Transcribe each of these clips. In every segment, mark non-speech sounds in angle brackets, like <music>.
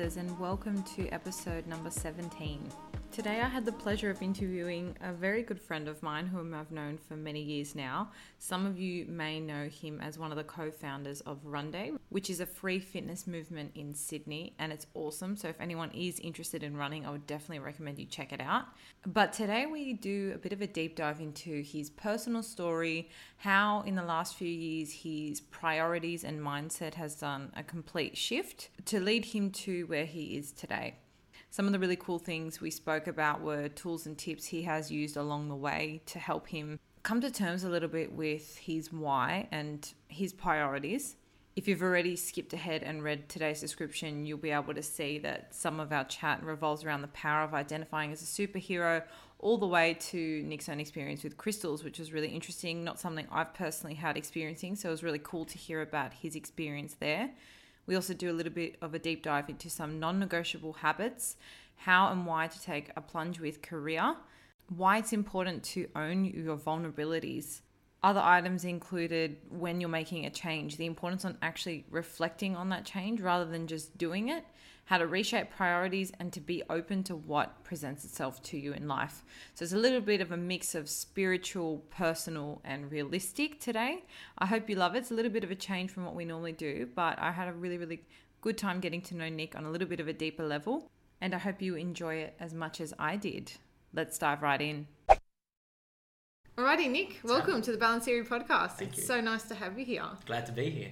And welcome to episode number 17. Today, I had the pleasure of interviewing a very good friend of mine whom I've known for many years now. Some of you may know him as one of the co founders of Runday, which is a free fitness movement in Sydney, and it's awesome. So, if anyone is interested in running, I would definitely recommend you check it out. But today, we do a bit of a deep dive into his personal story, how in the last few years his priorities and mindset has done a complete shift to lead him to where he is today. Some of the really cool things we spoke about were tools and tips he has used along the way to help him come to terms a little bit with his why and his priorities. If you've already skipped ahead and read today's description, you'll be able to see that some of our chat revolves around the power of identifying as a superhero, all the way to Nick's own experience with crystals, which was really interesting. Not something I've personally had experiencing, so it was really cool to hear about his experience there. We also do a little bit of a deep dive into some non negotiable habits, how and why to take a plunge with career, why it's important to own your vulnerabilities. Other items included when you're making a change, the importance on actually reflecting on that change rather than just doing it, how to reshape priorities, and to be open to what presents itself to you in life. So it's a little bit of a mix of spiritual, personal, and realistic today. I hope you love it. It's a little bit of a change from what we normally do, but I had a really, really good time getting to know Nick on a little bit of a deeper level, and I hope you enjoy it as much as I did. Let's dive right in. Alrighty, Nick, welcome to the Balance Theory podcast. Thank it's you. so nice to have you here. Glad to be here.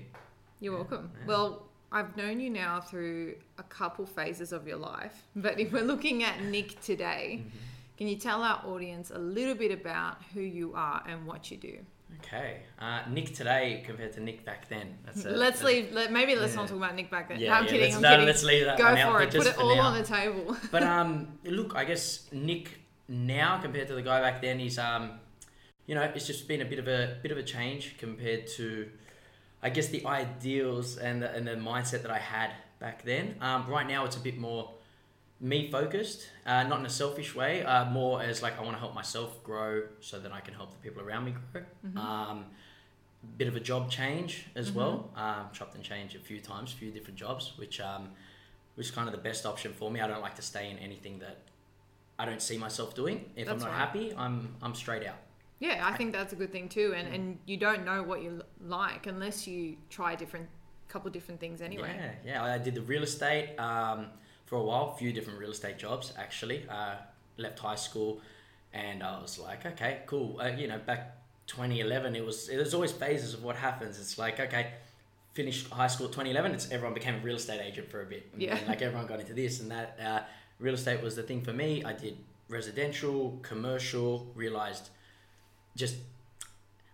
You're welcome. Well, I've known you now through a couple phases of your life, <laughs> but if we're looking at Nick today, Mm-hmm. can you tell our audience a little bit about who you are and what you do? Okay, uh, Nick today compared to Nick back then. That's a, let's leave. Let, maybe let's yeah. not talk about Nick back then. Yeah, no, I'm yeah, kidding. let's- I'm no, kidding. let's leave that Go one out for for it. Put it all now. on the table. <laughs> But um, look, I guess Nick now compared to the guy back then, he's um, you know, it's just been a bit of a bit of a change compared to, I guess, the ideals and the, and the mindset that I had back then. Um, right now, it's a bit more me focused, uh, not in a selfish way, uh, more as like I want to help myself grow so that I can help the people around me grow. Um, bit of a job change as well. Um, chopped and changed a few times, a few different jobs, which um, is kind of the best option for me. I don't like to stay in anything that I don't see myself doing. If That's I'm not right. happy, I'm I'm straight out. Yeah, I think that's a good thing too. And and you don't know what you like unless you try different couple different things anyway. Yeah, yeah. I did the real estate um, for a while, a few different real estate jobs actually. Uh, left high school, and I was like, okay, cool. Uh, you know, back 2011, it was it was always phases of what happens. It's like, okay, finished high school 2011. It's everyone became a real estate agent for a bit. And Yeah. then, like everyone got into this and that. Uh, real estate was the thing for me. I did residential, commercial. Realized just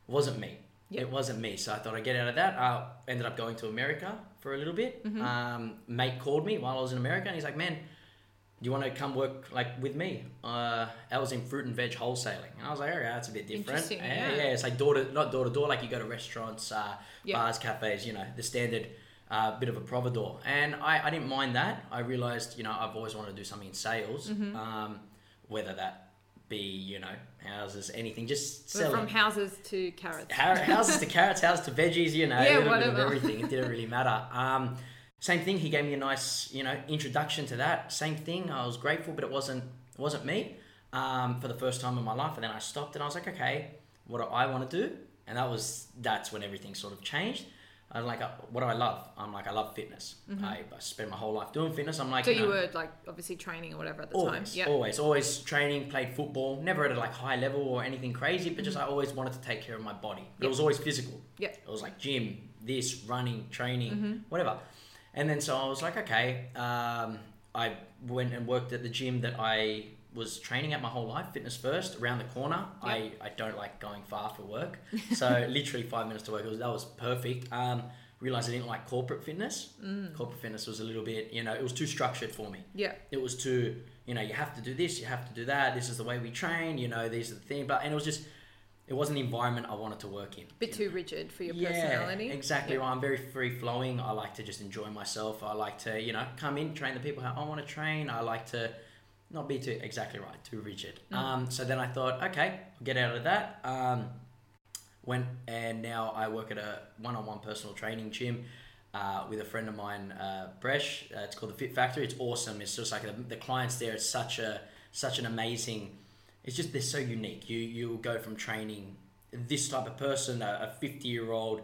wasn't me. Yep. It wasn't me. So I thought I'd get out of that. I ended up going to America for a little bit. Mm-hmm. Um, mate called me while I was in America and he's like, man, do you want to come work like with me? Uh, I was in fruit and veg wholesaling. And I was like, okay, that's a bit different. Yeah. yeah. yeah, it's like door to, not door to door, like you go to restaurants, uh, Yeah. bars, cafes, you know, the standard uh, bit of a providor. And I, I didn't mind that. I realized, you know, I've always wanted to do something in sales, Mm-hmm. um, whether that be, you know, houses, anything, just selling. from houses to carrots. Houses to carrots, houses to veggies, you know, Yeah, a little bit of everything. It didn't really matter. Um, same thing. He gave me a nice, you know, introduction to that. Same thing. I was grateful, but it wasn't it wasn't me um, for the first time in my life. And then I stopped and I was like, okay, what do I want to do? And that was that's when everything sort of changed. Was like, uh, what do I love? I'm like, I love fitness. I, I spent my whole life doing fitness. I'm like, Mm-hmm. So you know, were like obviously training or whatever at the always, time. Yeah. always, always training, played football, never at a like high level or anything crazy, but just I always wanted to take care of my body. Yep. It was always physical. Yeah, It was like gym, this, running, training, Mm-hmm. whatever. And then so I was like, okay, um, I went and worked at the gym that I was training at my whole life, fitness first, around the corner. I, I don't like going far for work. <laughs> So literally five minutes to work, it was, that was perfect. Um, realized I didn't like corporate fitness. Mm. Corporate fitness was a little bit, you know, it was too structured for me Yeah. it was too, you know you have to do this you have to do that this is the way we train you know these are the things but and it was just it wasn't the environment i wanted to work in Bit too rigid for your know. yeah personality. exactly Yeah. right i'm very free flowing i like to just enjoy myself i like to you know come in train the people how i want to train i like to not be too exactly right too rigid Mm. um, so then i thought okay I'll get out of that um, went and now i work at a one-on-one personal training gym uh, with a friend of mine, uh, Bresh. Uh, it's called the Fit Factory. It's awesome. It's just like the, the clients there. It's such a such an amazing. It's just they're so unique. You you go from training this type of person, a fifty year old.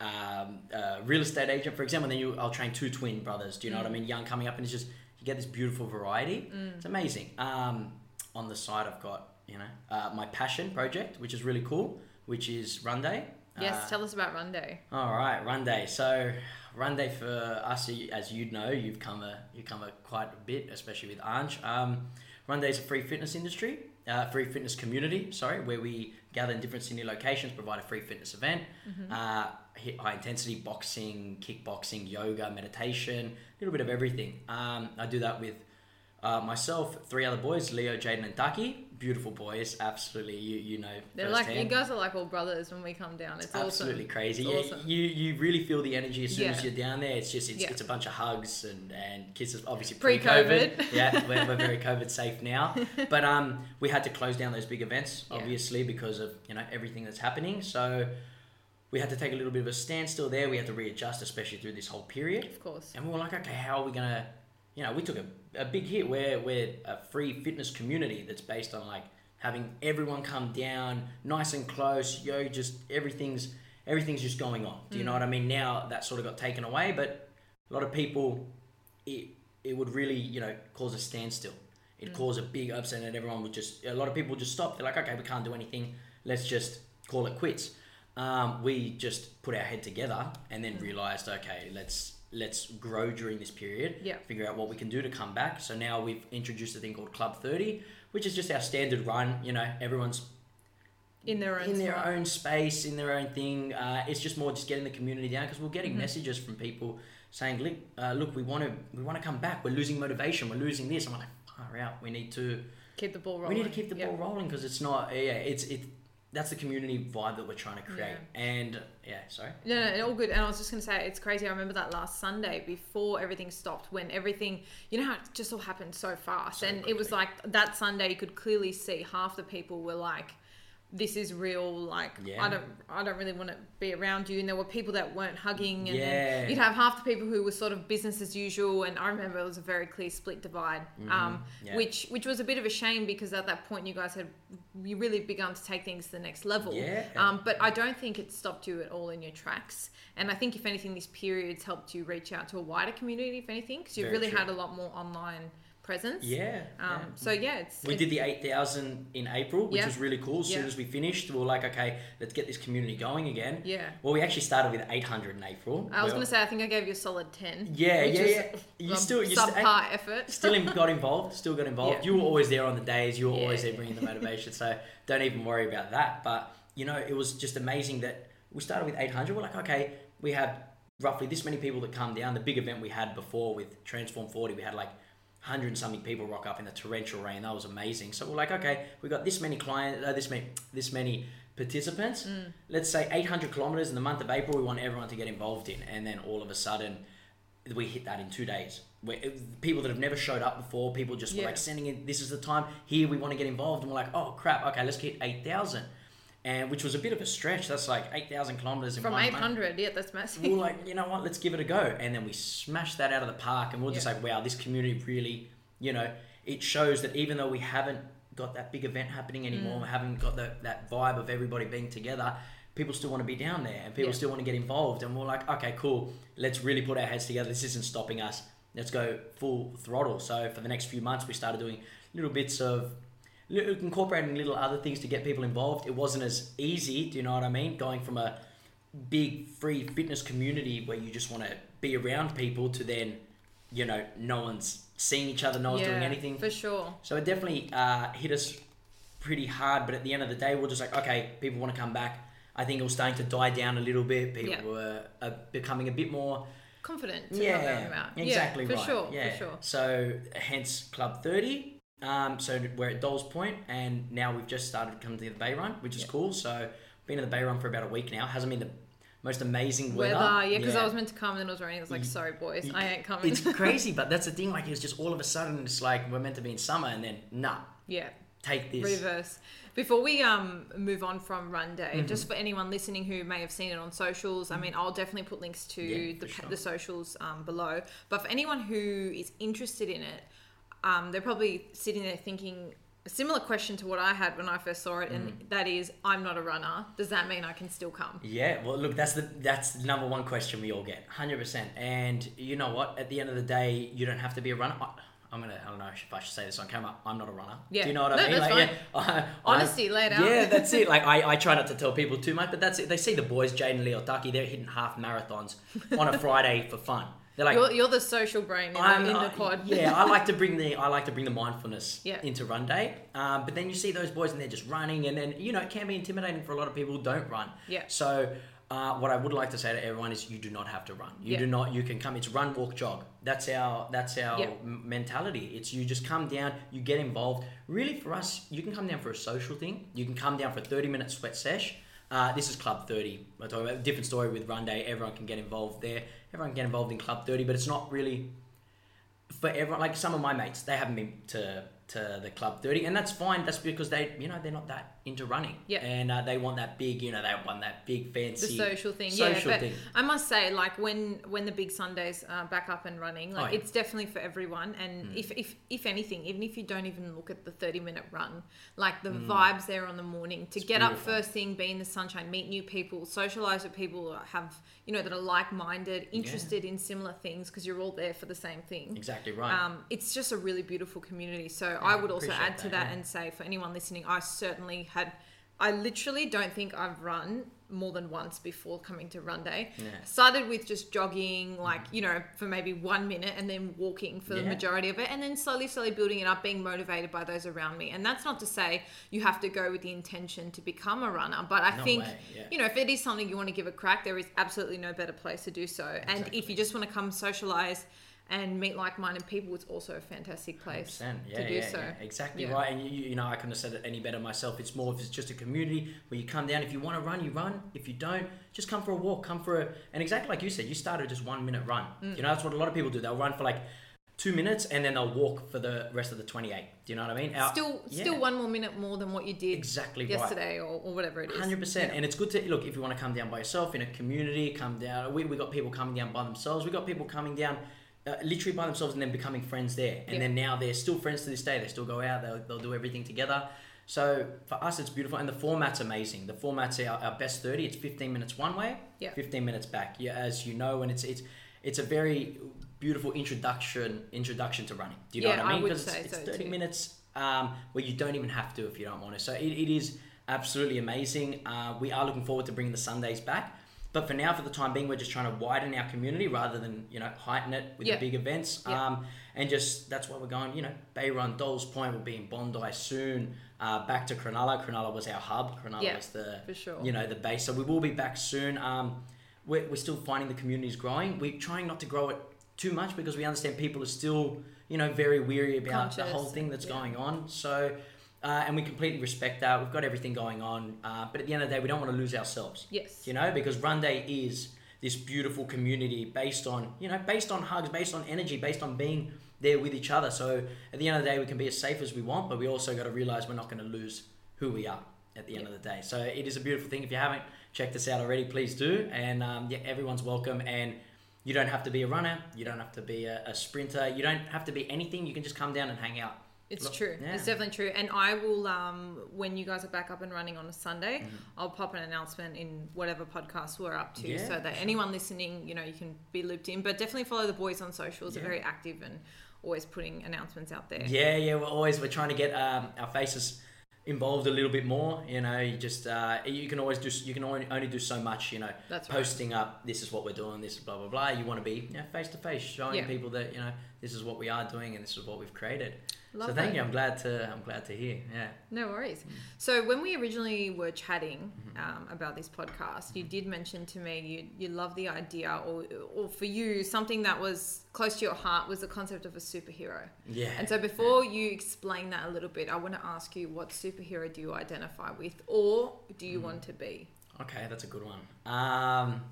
Um, uh, real estate agent, for example, and then you, I'll train two twin brothers. Do you know Mm. what I mean? Young coming up, and it's just you get this beautiful variety. Mm. It's amazing. Um, on the side, I've got you know uh, my passion project, which is really cool, which is Run Day. Yes, Uh, tell us about Run Day. all right, Run Day. So, Run Day for us, as you'd know, you've come a you come a quite a bit, especially with Anj. Um, Run Day is a free fitness industry, uh, free fitness community. Sorry, where we gather in different Sydney locations, provide a free fitness event, uh, hit high intensity boxing, kickboxing, yoga, meditation, a little bit of everything. Um, I do that with. Uh, myself, three other boys, Leo, Jaden, and Ducky. Beautiful boys, absolutely. You you know. They're like you guys are like all brothers when we come down. It's absolutely awesome. crazy. It's Yeah, awesome. you you really feel the energy as soon as you're down there. It's just it's, Yeah. it's a bunch of hugs and and kisses. Obviously Pre-COVID. pre-COVID. yeah, <laughs> we're, we're very COVID safe now. But um, we had to close down those big events Yeah. obviously because of you know everything that's happening. So we had to take a little bit of a standstill there. We had to readjust, especially through this whole period. Of course. And we were like, okay, how are we gonna, you know, we took a, a big hit. We're we're a free fitness community that's based on like having everyone come down nice and close. Yo, just everything's everything's just going on. Do you know mm. what I mean? Now that sort of got taken away, but a lot of people, it it would really you know cause a standstill. It mm. caused a big upset, and everyone would just a lot of people just stop. They're like, okay, we can't do anything. Let's just call it quits. Um, we just put our head together and then realized, okay, let's let's grow during this period. Yeah. Figure out what we can do to come back. So now we've introduced a thing called Club Thirty, which is just our standard run. You know, everyone's In their own in their spot. own space, in their own thing. Uh, it's just more just getting the community down because we're getting Mhm. messages from people saying, "Look, uh, look, we want to we want to come back. We're losing motivation. We're losing this." I'm like, far out. We need to Keep the ball rolling. we need to keep the Yeah. ball rolling because it's not. Yeah, it's it. That's the community vibe that we're trying to create. And yeah, sorry. No, no, all good. And I was just going to say, it's crazy. I remember that last Sunday before everything stopped, when everything, you know how it just all happened so fast. So and it was like that Sunday, you could clearly see half the people were like, this is real. Like, Yeah. I don't, I don't really want to be around you. And there were people that weren't hugging. And Yeah. you'd have half the people who were sort of business as usual. And I remember it was a very clear split divide, um, Mhm. Yeah. which, which was a bit of a shame because at that point you guys had you really begun to take things to the next level. Yeah. Um, but I don't think it stopped you at all in your tracks. And I think, if anything, this period's helped you reach out to a wider community, if anything, because you've really true. had a lot more online presence. yeah. Um, yeah. So, yeah, it's. We it- did the 8,000 in April, which Yeah. was really cool. As soon as we finished, we were like, okay, let's get this community going again. Yeah. Well, we actually started with 800 in April. I was Well, going to say, I think I gave you a solid 10. Yeah, yeah, yeah. You still, you st- subpar effort. still <laughs> got involved, still got involved. Yeah. You were always there on the days, you were Yeah, always there bringing the motivation. so don't even worry about that. But, you know, it was just amazing that we started with 800. We're like, okay, we have roughly this many people that come down. The big event we had before with Transform 40, we had like 100 and something people rock up in the torrential rain. That was amazing. So we're like, okay, we got this many clients, uh, this many, this many participants. Mm. Let's say 800 kilometers in the month of April. We want everyone to get involved in, and then all of a sudden, we hit that in two days. Where it- people that have never showed up before, people just were like sending in, "This is the time here. We want to get involved," and we're like, "Oh crap! Okay, let's get 8,000," and which was a bit of a stretch. That's like 8,000 kilometers in From one 800, yeah, that's massive. We're like, you know what, let's give it a go. And then we smashed that out of the park. And we are just Yeah. like, wow, this community really, you know, it shows that even though we haven't got that big event happening anymore, Mm. we haven't got the, that vibe of everybody being together, people still want to be down there and people Yeah. still want to get involved. And we're like, okay, cool, let's really put our heads together. This isn't stopping us. Let's go full throttle. So for the next few months, we started doing little bits of incorporating little other things to get people involved. It wasn't as easy, do you know what I mean? Going from a big free fitness community where you just want to be around people to then, you know, no one's seeing each other, no one's doing anything. For sure. So it definitely uh, hit us pretty hard. But at the end of the day, we're just like, okay, people want to come back. I think it was starting to die down a little bit. People Yeah. were uh, becoming a bit more Confident to come out yeah, exactly yeah, for right. sure, yeah. for sure. So hence Club Thirty. Um, so we're at Dolls Point, and now we've just started coming to the Bay Run, which is Yeah. cool. So been in the Bay Run for about a week now. Hasn't been the most amazing weather. Weather, yeah, because I was meant to come and then it was raining. I was like, sorry, boys, I ain't coming. It's <laughs> crazy, but that's the thing. Like it's just all of a sudden, it's like we're meant to be in summer, and then nah, yeah, take this. reverse. Before we um move on from Run Day, Mhm. just for anyone listening who may have seen it on socials, I mean, I'll definitely put links to Yeah, the, sure. the socials um, below. But for anyone who is interested in it, um, they're probably sitting there thinking a similar question to what I had when I first saw it, and Mm. that is, I'm not a runner. Does that mean I can still come? Yeah, well, look, that's the that's the number one question we all get, hundred percent. And you know what? At the end of the day, you don't have to be a runner. I, I'm gonna, I don't know if I should say this on camera. I'm not a runner. Yeah. Do you know what I No, mean? that's like, yeah, <laughs> I- I- Honesty, out. Yeah, that's it. <laughs> Like, I, I try not to tell people too much, but that's it. They see the boys, Jaden Leotaki, they're hitting half marathons on a <laughs> Friday for fun. They're like, you're, you're the social brain in, the, in uh, the quad. yeah, I <laughs> like to bring the I like to bring the mindfulness Yeah. into run day. Um, but then you see those boys and they're just running, and then you know it can be intimidating for a lot of people who don't run. Yeah. So uh, what I would like to say to everyone is you do not have to run. You Yeah. do not. You can come. It's run, walk, jog. That's our that's our Yeah. m- mentality. It's you just come down, you get involved. Really, for us, you can come down for a social thing. You can come down for a thirty minute sweat sesh. Uh, this is Club 30. We're talking about a different story with Run Day. Everyone can get involved there. Everyone can get involved in Club 30, but it's not really for everyone. Like some of my mates, they haven't been to to the Club 30, and that's fine. That's because they, you know, they're not that into running. Yeah. And uh, they want that big, you know, they want that big the fancy social thing social yeah but thing. i must say like when when the big sundays are back up and running like Oh, yeah. it's definitely for everyone and Mm. if, if if anything even if you don't even look at the 30 minute run like the Mm. vibes there on the morning to It's get up first thing be in the sunshine meet new people socialize with people that have you know that are like-minded interested in similar things because you're all there for the same thing Exactly right. um, it's just a really beautiful community. So I would also add to that, that yeah. and say for anyone listening, I certainly had. I literally don't think I've run more than once before coming to run day. Yeah. Started with just jogging, like you know, for maybe one minute, and then walking for the majority of it, and then slowly, slowly building it up, being motivated by those around me. And that's not to say you have to go with the intention to become a runner, but I No think yeah. you know if it is something you want to give a crack, there is absolutely no better place to do so. And if you just want to come socialize and meet like-minded people, it's also a fantastic place 100%. Yeah, to do yeah, so. yeah. Exactly right. And you, you know, I couldn't have said it any better myself. It's more if it's just a community where you come down. If you want to run, you run. If you don't, just come for a walk. Come for a and exactly like you said, you started just one minute run. Mm. You know, that's what a lot of people do. They'll run for like two minutes and then they'll walk for the rest of the twenty eight. Do you know what I mean? Our- Still, yeah. still one more minute more than what you did exactly right. yesterday or, or whatever it is. Hundred percent, Yeah. and it's good to look if you want to come down by yourself in a community. Come down. We we got people coming down by themselves. We got people coming down. Uh, literally by themselves and then becoming friends there. And Yeah. then now they're still friends to this day. They still go out. They'll, they'll do everything together. So for us it's beautiful. And the format's amazing. The format's our, our best 30 it's 15 minutes one way Yeah. 15 minutes back. Yeah as you know and it's it's it's a very beautiful introduction introduction to running. Do you Yeah, know what i I mean? Because it's, it's so 30 too. minutes um, where you don't even have to if you don't want to so it, it is absolutely amazing. Uh, we are looking forward to bringing the sundays back but for now for the time being we're just trying to widen our community rather than you know heighten it with Yeah. the big events. Yeah. um, and just that's why we're going you know bay run dolls point will be in bondi soon. Uh, back to cronulla. Cronulla was our hub. Cronulla Yeah, was the sure. you know the base. So we will be back soon. Um, we're, we're still finding the community is growing. We're trying not to grow it too much because we understand people are still you know very weary about the whole thing that's yeah. going on. So uh, and we completely respect that. We've got everything going on. Uh, but at the end of the day we don't want to lose ourselves. Yes. you know because run day is this beautiful community based on you know based on hugs based on energy based on being there with each other. So at the end of the day we can be as safe as we want but we also got to realize we're not going to lose who we are at the end of the day. So it is a beautiful thing. If you haven't checked us out already please do. And um, yeah everyone's welcome. And you don't have to be a runner. You don't have to be a, a sprinter. You don't have to be anything. You can just come down and hang out It's Look, true. yeah. It's definitely true. And I will, um, when you guys are back up and running on a Sunday, Mm-hmm. I'll pop an announcement in whatever podcast we're up to, Yeah, so that for anyone listening, you know, you can be looped in. But definitely follow the boys on socials. They're very active and always putting announcements out there. Yeah, yeah, we're always we're trying to get um, our faces involved a little bit more. You know, you just uh, you can always do you can only, only do so much. You know, That's right. posting up this is what we're doing, this is blah blah blah. You want to be you know face to face, showing Yeah. people that you know this is what we are doing and this is what we've created. Love so thank you. I'm glad to I'm glad to hear. Yeah. No worries. Mm. So when we originally were chatting Mm-hmm. um, about this podcast, you did mention to me you you love the idea, or or for you something that was close to your heart was the concept of a superhero. Yeah. And so before you explain that a little bit, I want to ask you what superhero do you identify with, or do Mm. you want to be? Okay, that's a good one. Um,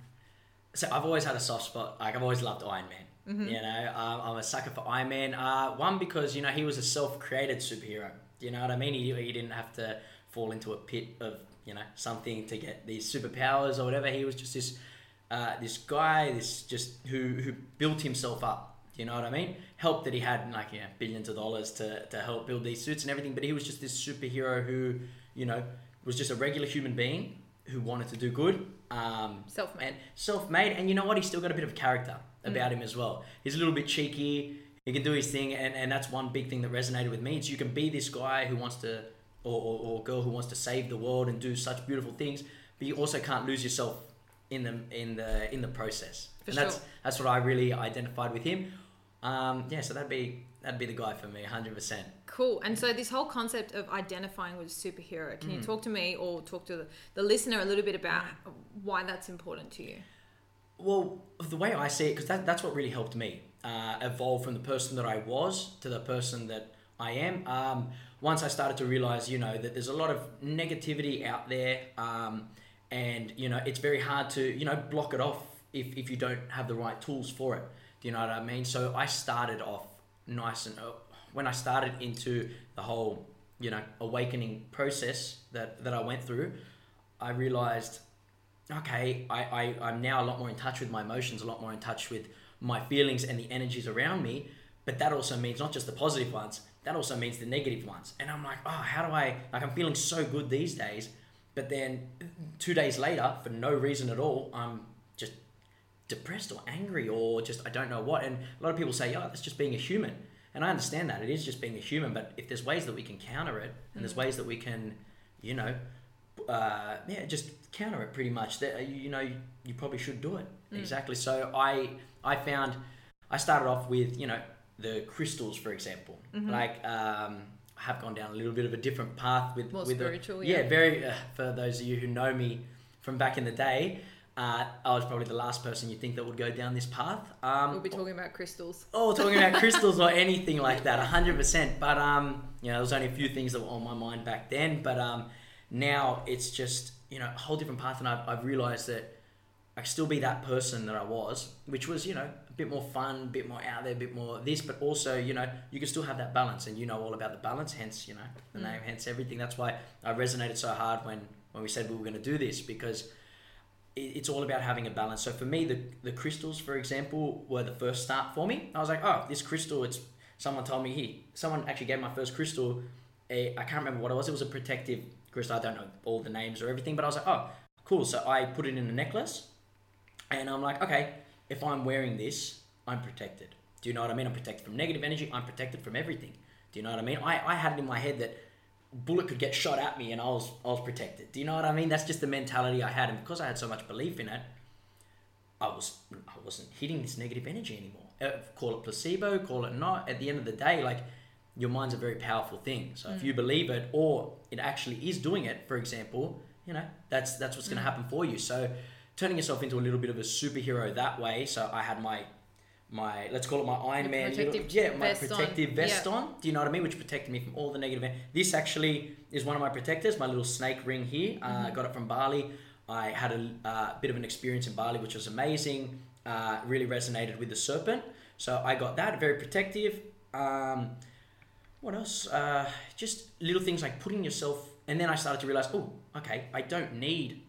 so I've always had a soft spot. Like I've always loved Iron Man. Mm-hmm. You know, um, I'm a sucker for Iron Man. Uh, one because you know he was a self-created superhero. You know what I mean? He, he didn't have to fall into a pit of you know something to get these superpowers or whatever. He was just this uh, this guy, this just who who built himself up. You know what I mean? Helped that he had like you know billions of dollars to to help build these suits and everything, but he was just this superhero who you know was just a regular human being who wanted to do good. Um, Self-made. and self-made, and you know what? He's still got a bit of character about him as well. He's a little bit cheeky. He can do his thing, and, and that's one big thing that resonated with me. Is you can be this guy who wants to, or, or, or girl who wants to save the world and do such beautiful things, but you also can't lose yourself in the in the in the process. For and that's sure. that's what I really identified with him. Um, yeah, so that'd be that'd be the guy for me, hundred percent. Cool. And so this whole concept of identifying with a superhero, can Mm. you talk to me or talk to the, the listener a little bit about why that's important to you? Well, the way I see it, because that, that's what really helped me uh, evolve from the person that I was to the person that I am. Um, once I started to realize, you know, that there's a lot of negativity out there, um, and you know, it's very hard to, you know, block it off if, if you don't have the right tools for it. Do you know what I mean? So I started off nice and uh, when I started into the whole, you know, awakening process that that I went through, I realized okay, I, I, I'm now a lot more in touch with my emotions, a lot more in touch with my feelings and the energies around me. But that also means not just the positive ones, that also means the negative ones. And I'm like, oh, how do I, like, I'm feeling so good these days. But then two days later, for no reason at all, I'm just depressed or angry or just, I don't know what. And a lot of people say, oh, that's just being a human. And I understand that. It is just being a human. But if there's ways that we can counter it and there's mm. ways that we can, you know, uh, yeah, just counter it pretty much. That you know, you, you probably should do it exactly. So I I found I started off with you know the crystals, for example. Like um, I have gone down a little bit of a different path with More with spiritual, yeah, yeah. very. Uh, for those of you who know me from back in the day. Uh, I was probably the last person you think that would go down this path. Um, We'll be talking about crystals. Oh, talking about <laughs> crystals or anything like that, hundred percent. But um, you know, there was only a few things that were on my mind back then. But um, now it's just you know a whole different path, and I've, I've realised that I can still be that person that I was, which was you know a bit more fun, a bit more out there, a bit more this, but also you know you can still have that balance, and you know all about the balance. Hence, you know the mm. name, hence everything. That's why I resonated so hard when when we said we were going to do this because it- it's all about having a balance. So for me, the the crystals, for example, were the first start for me. I was like, oh, this crystal. It's someone told me here Someone actually gave my first crystal. A, I can't remember what it was. It was a protective crystal. I don't know all the names or everything, but I was like, oh, cool. So I put it in a necklace, and I'm like, okay, if I'm wearing this, I'm protected. Do you know what I mean? I'm protected from negative energy. I'm protected from everything. Do you know what I mean? I, I had it in my head that bullet could get shot at me and I was I was protected. Do you know what I mean? That's just the mentality I had, and because I had so much belief in it, I was I wasn't hitting this negative energy anymore. Uh, call it placebo, call it not. At the end of the day, like your mind's a very powerful thing. So if you believe it, or it actually is doing it, for example, you know that's that's what's going to happen for you. So turning yourself into a little bit of a superhero that way. So I had my my let's call it my Iron Man, little, yeah, my vest on. protective vest Yeah. on. Do you know what I mean? Which protected me from all the negative. en- This actually is one of my protectors. My little snake ring here. Uh, Mm-hmm. I got it from Bali. I had a uh, bit of an experience in Bali, which was amazing. Uh, really resonated with the serpent. So I got that. Very protective. Um, what else? Uh, just little things like putting yourself. And then I started to realize, oh, okay, I don't need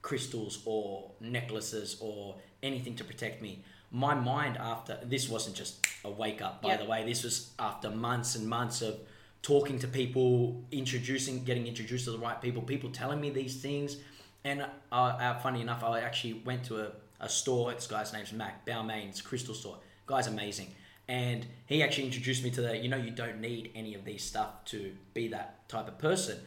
crystals or necklaces or anything to protect me. My mind after this wasn't just a wake up, by Yeah. the way. This was after months and months of talking to people, introducing, getting introduced to the right people, people telling me these things. And uh, uh, funny enough, I actually went to a, a store. This guy's name's Mac Balmain's crystal store. Guy's amazing. And he actually introduced me to the, you know, you don't need any of these stuff to be that type of person.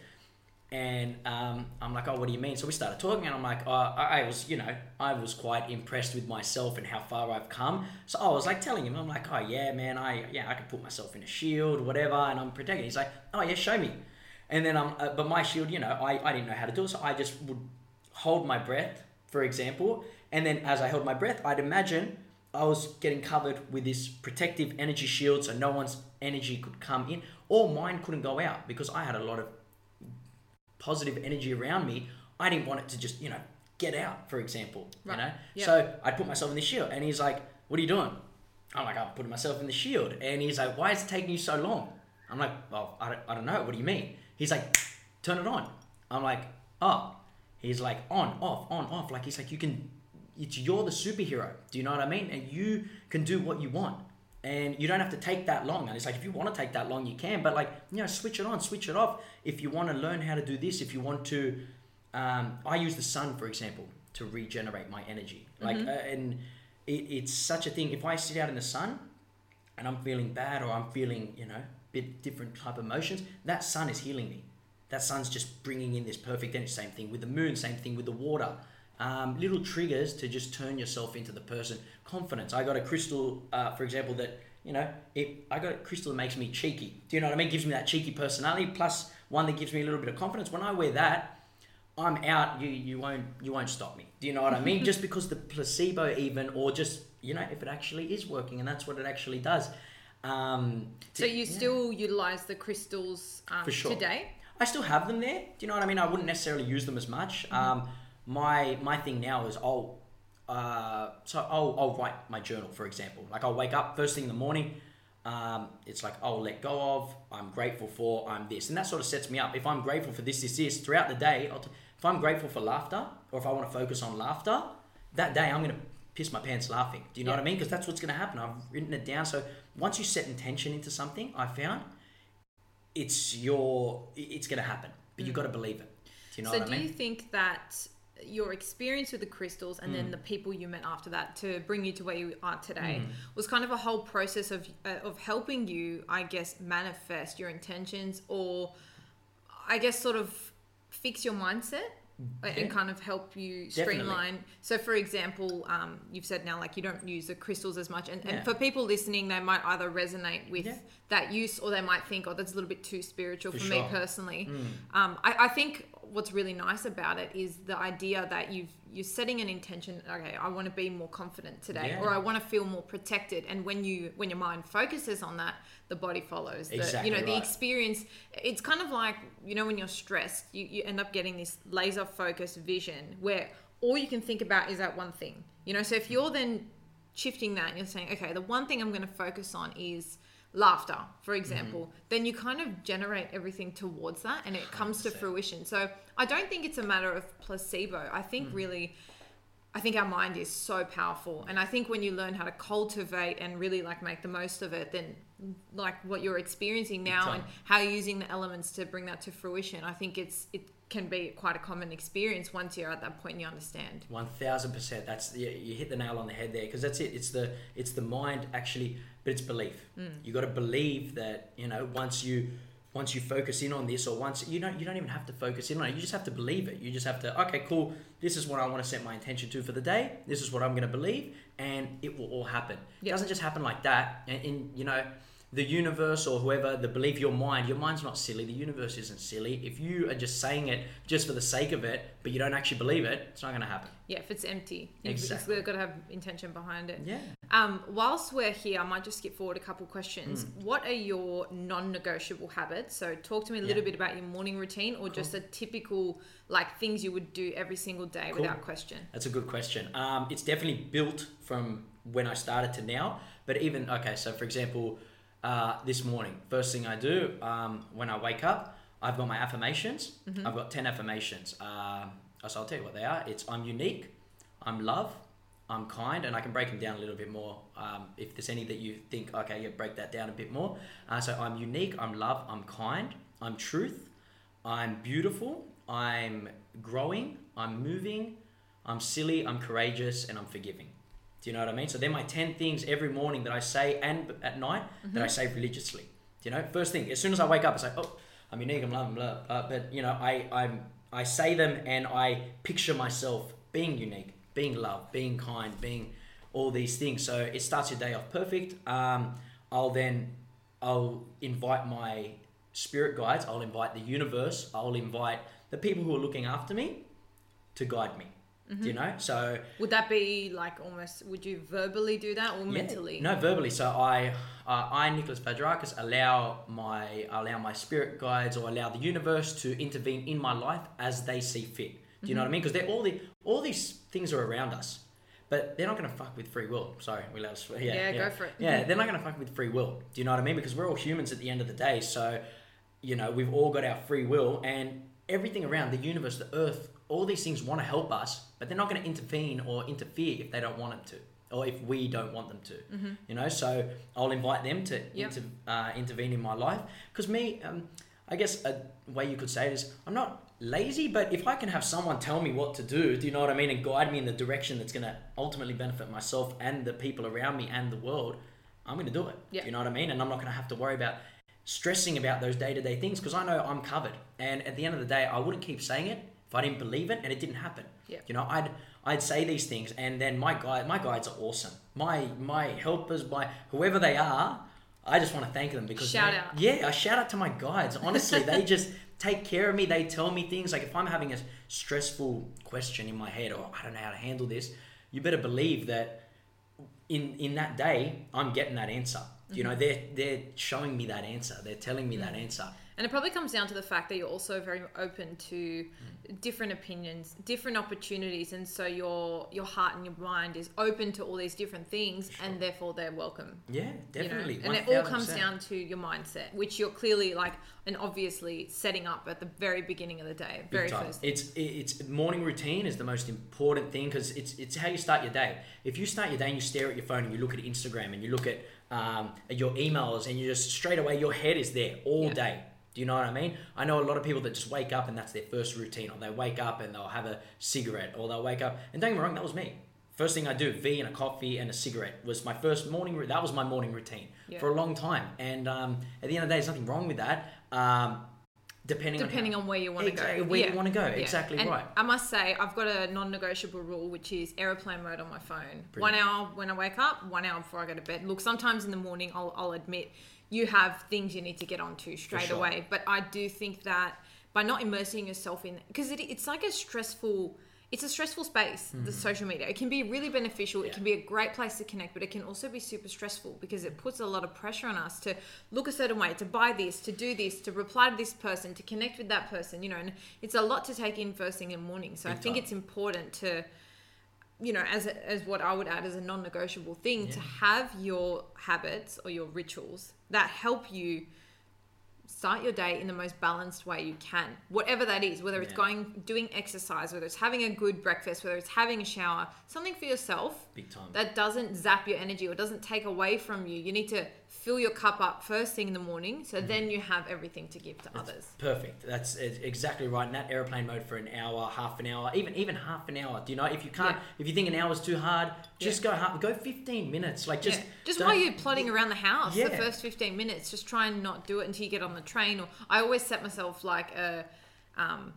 And um, I'm like, oh, what do you mean? So we started talking, and I'm like, oh, I, was, you know, I was quite impressed with myself and how far I've come. So I was like telling him, I'm like, oh yeah, man, I yeah, I could put myself in a shield, whatever, and I'm protected. He's like, oh yeah, show me. And then um, uh, but my shield, you know, I, I didn't know how to do it, so I just would hold my breath, for example, and then as I held my breath, I'd imagine I was getting covered with this protective energy shield, so no one's energy could come in, or mine couldn't go out because I had a lot of positive energy around me. I didn't want it to just, you know, get out, for example. Right. You know? Yeah. So I put myself in the shield and he's like, What are you doing? I'm like, I'm putting myself in the shield. And he's like, Why is it taking you so long? I'm like, well, I don't, I don't know. What do you mean? He's like, turn it on. I'm like, oh. He's like, on, off, on, off. Like, he's like, you can, it's, you're the superhero. Do you know what I mean? And you can do what you want. And you don't have to take that long. And it's like, if you want to take that long, you can. But like, you know, switch it on, switch it off. If you want to learn how to do this, if you want to, um, I use the sun, for example, to regenerate my energy. Like, uh, and it, it's such a thing. If I sit out in the sun and I'm feeling bad or I'm feeling, you know, bit different type of emotions, that sun is healing me. That sun's just bringing in this perfect energy. Same thing with the moon, same thing with the water. Um, little triggers to just turn yourself into the person. Confidence. I got a crystal, uh, for example, that, you know, it, I got a crystal that makes me cheeky. Do you know what I mean? Gives me that cheeky personality, plus one that gives me a little bit of confidence. When I wear that, I'm out. You you won't you won't stop me. Do you know what I mean? <laughs> just because the placebo even, or just you know, if it actually is working, and that's what it actually does. Um, So you still utilize the crystals um, For sure. today? I still have them there. Do you know what I mean? I wouldn't necessarily use them as much. Um, my my thing now is I'll uh, so I'll, I'll write my journal for example. Like I'll wake up first thing in the morning. Um, it's like I'll let go of. I'm grateful for. I'm this, and that sort of sets me up. If I'm grateful for this, this, this throughout the day, I'll t- if I'm grateful for laughter, or if I want to focus on laughter, that day I'm gonna piss my pants laughing. Do you know Yeah. what I mean? Because that's what's gonna happen. I've written it down. So once you set intention into something, I found it's your it's gonna happen, but you've got to believe it. Do you know so what do I mean? you think that your experience with the crystals and Mm. then the people you met after that to bring you to where you are today Mm. was kind of a whole process of uh, of helping you i guess manifest your intentions or i guess sort of fix your mindset Yeah. and kind of help you Definitely. streamline so for example um, you've said now like you don't use the crystals as much and, Yeah. and for people listening they might either resonate with Yeah. that use or they might think oh that's a little bit too spiritual For for, sure. me personally Mm. um, I, I think what's really nice about it is the idea that you've you're setting an intention okay i want to be more confident today Yeah. or i want to feel more protected. And when you when your mind focuses on that the body follows. The, Exactly you know the experience it's kind of like you know when you're stressed you, you end up getting this laser focused vision where all you can think about is that one thing. You know so if you're then shifting that and you're saying okay the one thing i'm going to focus on is laughter for mm-hmm. example then you kind of generate everything towards that and it comes to 100%. fruition so i don't think it's a matter of placebo i think mm-hmm. really I think our mind is so powerful, and I think when you learn how to cultivate and really like make the most of it, then like what you're experiencing now and how you're using the elements to bring that to fruition, I think it's it can be quite a common experience once you're at that point and you understand. One thousand percent. That's you, you hit the nail on the head there because that's it. It's the it's the mind actually, but it's belief. Mm. You got to believe that you know once you once you focus in on this or once you don't you don't even have to focus in on it. You just have to believe it. You just have to okay, cool. This is what I want to set my intention to for the day. This is what I'm going to believe, and it will all happen. It doesn't just happen like that. And in you know the universe or whoever the belief your mind your mind's not silly the universe isn't silly if you are just saying it just for the sake of it but you don't actually believe it it's not going to happen Yeah, if it's empty, you've Exactly. got to have intention behind it. yeah Um, whilst we're here, I might just skip forward a couple questions. Mm. What are your non-negotiable habits? So talk to me a little Yeah. bit about your morning routine, or just a typical like things you would do every single day Cool. without question. That's a good question. Um, it's definitely built from when I started to now. But even okay, so for example, uh, this morning, first thing I do um, when I wake up, I've got my affirmations. I've got ten affirmations. Um, so I'll tell you what they are. It's I'm unique, I'm love, I'm kind, and I can break them down a little bit more. Um, if there's any that you think, okay, yeah, break that down a bit more. Uh, so I'm unique, I'm love, I'm kind, I'm truth, I'm beautiful, I'm growing, I'm moving, I'm silly, I'm courageous, and I'm forgiving. Do you know what I mean? So they're my 10 things every morning that I say and at night that I say religiously. Do you know? First thing, as soon as I wake up, it's like, oh, I'm unique, I'm love, I'm love. Uh, but, you know, I, I'm, I say them and I picture myself being unique, being loved, being kind, being all these things. So it starts your day off perfect. Um, I'll then, I'll invite my spirit guides, I'll invite the universe, I'll invite the people who are looking after me to guide me. Do you know? So Would that be like almost? Would you verbally do that or yeah, mentally? No, verbally. So I, uh, I, Nicholas Vagerakas, allow my allow my spirit guides or allow the universe to intervene in my life as they see fit. Do you know what I mean? Because they're all the all these things are around us, but they're not going to fuck with free will. Sorry, we let us. Yeah, Yeah, go for it. Yeah, they're not going to fuck with free will. Do you know what I mean? Because we're all humans at the end of the day. So, you know, we've all got our free will, and everything around the universe, the earth, all these things want to help us, but they're not going to intervene or interfere if they don't want them to, or if we don't want them to. Mm-hmm. You know, so I'll invite them to Yep. inter, uh, intervene in my life. Because me, um, I guess a way you could say it is, I'm not lazy, but if I can have someone tell me what to do, do you know what I mean, and guide me in the direction that's going to ultimately benefit myself and the people around me and the world, I'm going to do it. Yeah. Do you know what I mean? And I'm not going to have to worry about stressing about those day to day things because I know I'm covered. And at the end of the day, I wouldn't keep saying it if I didn't believe it and it didn't happen. Yeah. You know, I'd I'd say these things, and then my guide, my guides are awesome. My my helpers, my whoever they are, I just want to thank them because Shout they- out. Yeah, I shout out to my guides. Honestly, they <laughs> just take care of me. They tell me things like if I'm having a stressful question in my head or I don't know how to handle this, you better believe that in in that day I'm getting that answer. You Mm-hmm. know, they're they're showing me that answer. They're telling me that answer. And it probably comes down to the fact that you're also very open to different opinions, different opportunities, and so your your heart and your mind is open to all these different things, and therefore they're welcome. Yeah, you know? definitely. And it all comes down to your mindset, which you're clearly like and obviously setting up at the very beginning of the day, very first. It's it's morning routine is the most important thing because it's it's how you start your day. If you start your day and you stare at your phone and you look at Instagram and you look at um, your emails and you just straight away your head is there all Yeah. day. Do you know what I mean? I know a lot of people that just wake up and that's their first routine, or they wake up and they'll have a cigarette, or they'll wake up and don't get me wrong, that was me. First thing I do, V and a coffee and a cigarette was my first morning. That was my morning routine Yeah. for a long time, and um, at the end of the day, there's nothing wrong with that. Um, depending, Depending on on where you want to Exactly, go. where you wanna go, Yeah. exactly And right. I must say, I've got a non-negotiable rule, which is airplane mode on my phone. One hour when I wake up, one hour before I go to bed. Look, sometimes in the morning, I'll, I'll admit you have things you need to get onto straight sure. away. But I do think that by not immersing yourself in, because it, it's like a stressful. It's a stressful space, the social media. It can be really beneficial. Mm-hmm. Yeah. It can be a great place to connect, but it can also be super stressful because it puts a lot of pressure on us to look a certain way, to buy this, to do this, to reply to this person, to connect with that person, you know, and it's a lot to take in first thing in the morning. So I think time. it's important to, you know, as, a, as what I would add as a non negotiable thing, to have your habits or your rituals that help you start your day in the most balanced way you can whatever that is whether it's Yeah. going doing exercise whether it's having a good breakfast whether it's having a shower something for yourself big time. that doesn't zap your energy or doesn't take away from you you need to fill your cup up first thing in the morning so Mm-hmm. then you have everything to give to others Perfect. That's exactly right. In that airplane mode for an hour, half an hour, even even half an hour. Do you know if you can't, Yeah. if you think an hour is too hard, just go half, go fifteen minutes. Like just yeah. just while you're plodding around the house the first 15 minutes just try and not do it until you get on the train or i always set myself like a um,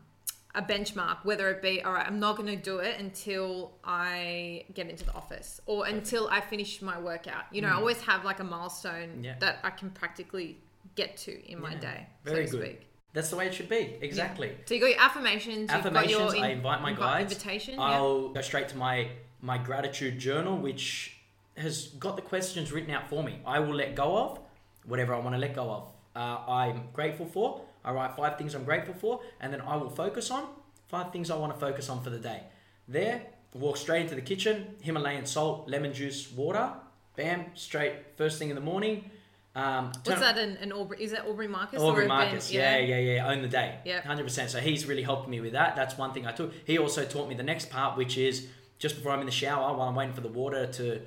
a benchmark whether it be all right i'm not going to do it until i get into the office or until i finish my workout you know i always have like a milestone Mm. Yeah. that i can practically get to in my Yeah. day Very so to good. speak That's the way it should be. Exactly. so you got your affirmations Affirmations. your I invite my guides. invitation. I'll go straight to my my gratitude journal, which has got the questions written out for me. I will let go of whatever I want to let go of. Uh, I'm grateful for. I write five things I'm grateful for, and then I will focus on five things I want to focus on for the day. There, walk straight into the kitchen. Himalayan salt, lemon juice, water. Bam, straight first thing in the morning. Um, what's that an, an aubrey is that aubrey marcus Aubrey Ben- Marcus, yeah, yeah, yeah, own the day, Yep. hundred percent. So he's really helped me with that. That's one thing I took. He also taught me the next part, which is just before I'm in the shower, while I'm waiting for the water to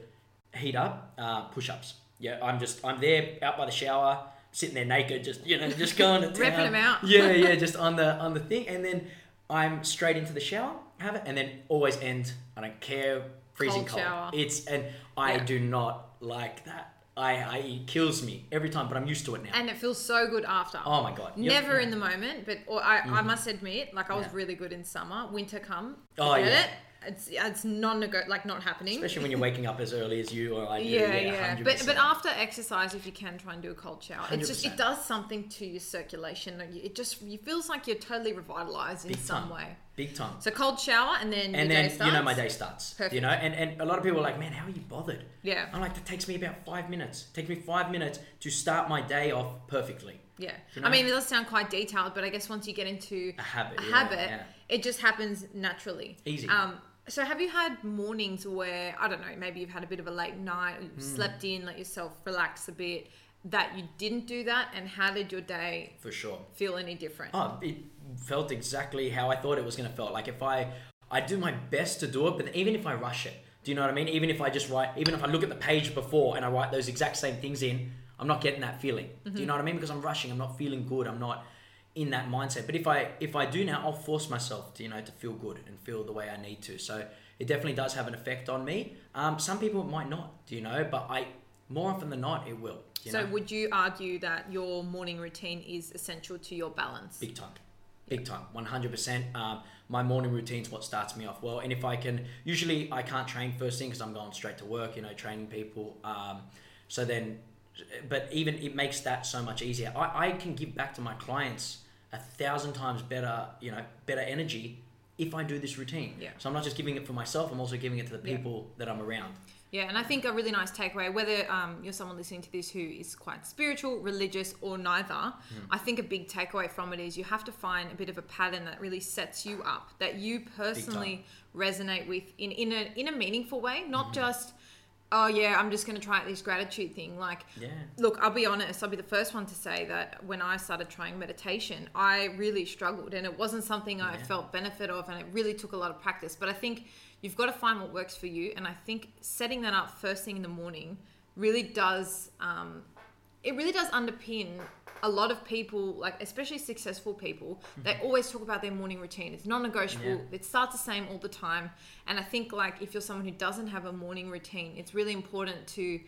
heat up, uh, push-ups. Yeah, I'm just I'm there out by the shower, sitting there naked, just you know, just going to <laughs> town. Ripping 'em out. <laughs> Yeah, yeah, just <laughs> on the on the thing, and then I'm straight into the shower, have it, and then always end. I don't care, freezing Cold cold. It's and I Yeah. do not like that. I, I it kills me every time, but I'm used to it now. and it feels so good after Oh my god! Yep. Never in the moment, but or I, I mm-hmm. must admit, like I was Yeah. really good in summer. Winter come, Oh, yeah. it. It's it's non like not happening. especially when you're waking up as early as you or I do. yeah, yeah. 100%. But but after exercise, if you can try and do a cold shower, it's just it does something to your circulation. It just it feels like you're totally revitalized in Big some time. way. big time. So cold shower and then and then you know my day starts. Perfect. You know, and, and a lot of people are like, man, how are you bothered? Yeah, I'm like, that takes me about five minutes. It takes me five minutes to start my day off perfectly. yeah. You I mean, it does sound quite detailed, but I guess once you get into A habit. a yeah, habit, yeah. it just happens naturally. Easy. Um, So have you had mornings where I don't know, maybe you've had a bit of a late night, you've Hmm. slept in, let yourself relax a bit, that you didn't do that, and how did your day for sure. feel any different? Oh, it felt exactly how I thought it was going to feel. Like if I, I do my best to do it, but even if I rush it, do you know what I mean? Even if I just write, even if I look at the page before and I write those exact same things in, I'm not getting that feeling. Do you know what I mean? Because I'm rushing, I'm not feeling good, I'm not in that mindset. But if I if I do now, I'll force myself to you know to feel good and feel the way I need to. So it definitely does have an effect on me. Um, some people might not, do you know? But I more often than not, it will. You so know? would you argue that your morning routine is essential to your balance? Big time. Big time. 100%. Um, my morning routine's what starts me off well. And if I can, usually I can't train first thing because I'm going straight to work, you know, training people. Um, so then, but even it makes that so much easier. I, I can give back to my clients a thousand times better, you know, better energy if I do this routine. Yeah. So I'm not just giving it for myself, I'm also giving it to the Yeah. people that I'm around. Yeah, and I think a really nice takeaway, whether um, you're someone listening to this who is quite spiritual, religious, or neither, Hmm. I think a big takeaway from it is you have to find a bit of a pattern that really sets you up, that you personally resonate with in, in, a, in a meaningful way, not Hmm. just, oh yeah, I'm just going to try out this gratitude thing. Like, Yeah. Look, I'll be honest, I'll be the first one to say that when I started trying meditation, I really struggled and it wasn't something I felt benefit of and it really took a lot of practice. But I think you've got to find what works for you. And I think setting that up first thing in the morning really does, um, it really does underpin a lot of people, like especially successful people, they always talk about their morning routine. It's non-negotiable. Mm-hmm. Yeah. It starts the same all the time. And I think like if you're someone who doesn't have a morning routine, it's really important to,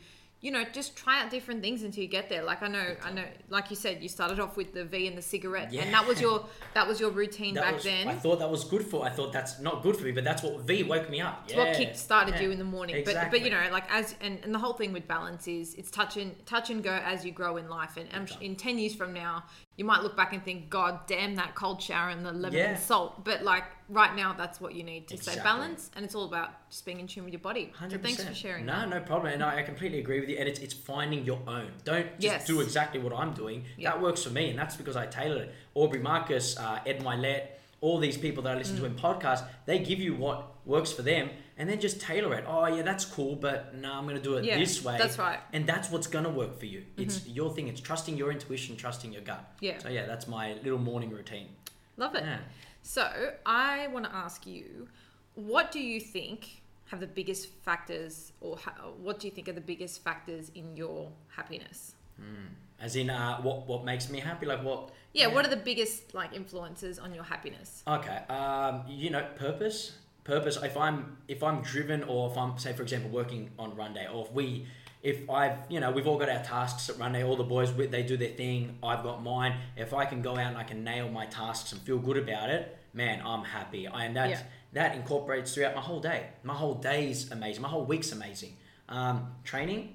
you know, just try out different things until you get there. Like I know, I know, like you said, you started off with the V and the cigarette, Yeah. and that was your that was your routine That back was, then. I thought that was good for. I thought that's not good for me, but that's what V woke me up. It's what Yeah. kick started Yeah. you in the morning. But Exactly. but you know, like as and, and the whole thing with balance is it's touch and touch and go as you grow in life. And, and in ten years from now, you might look back and think, God damn that cold shower and the lemon Yeah. and salt. But like right now, that's what you need to stay Exactly. balanced, and it's all about just being in tune with your body. 100%. thanks for sharing. No, that. no problem. And I, I completely agree with you. And it's, it's finding your own. Don't just Yes. do exactly what I'm doing. Yeah. That works for me. And that's because I tailored it. Aubrey Marcus, uh, Ed Mylett, all these people that I listen to mm. in podcasts, they give you what works for them and then just tailor it. Oh, yeah, that's cool, but no, I'm going to do it Yeah, this way. that's right. And that's what's going to work for you. Mm-hmm. It's your thing. It's trusting your intuition, trusting your gut. Yeah. So, yeah, that's my little morning routine. Love it. Yeah. So I want to ask you, what do you think have the biggest factors, or ha- what do you think are the biggest factors in your happiness? Hmm. As in, uh, what, what makes me happy? Like, what? Yeah, what are the biggest like influences on your happiness? Okay. Um, you know, purpose. Purpose. If I'm if I'm driven, or if I'm say for example working on run day, or if we, if I've you know we've all got our tasks at run day. All the boys they do their thing. I've got mine. If I can go out and I can nail my tasks and feel good about it, man, I'm happy. I, and that Yeah. that incorporates throughout my whole day. My whole day's amazing. My whole week's amazing. Um, training.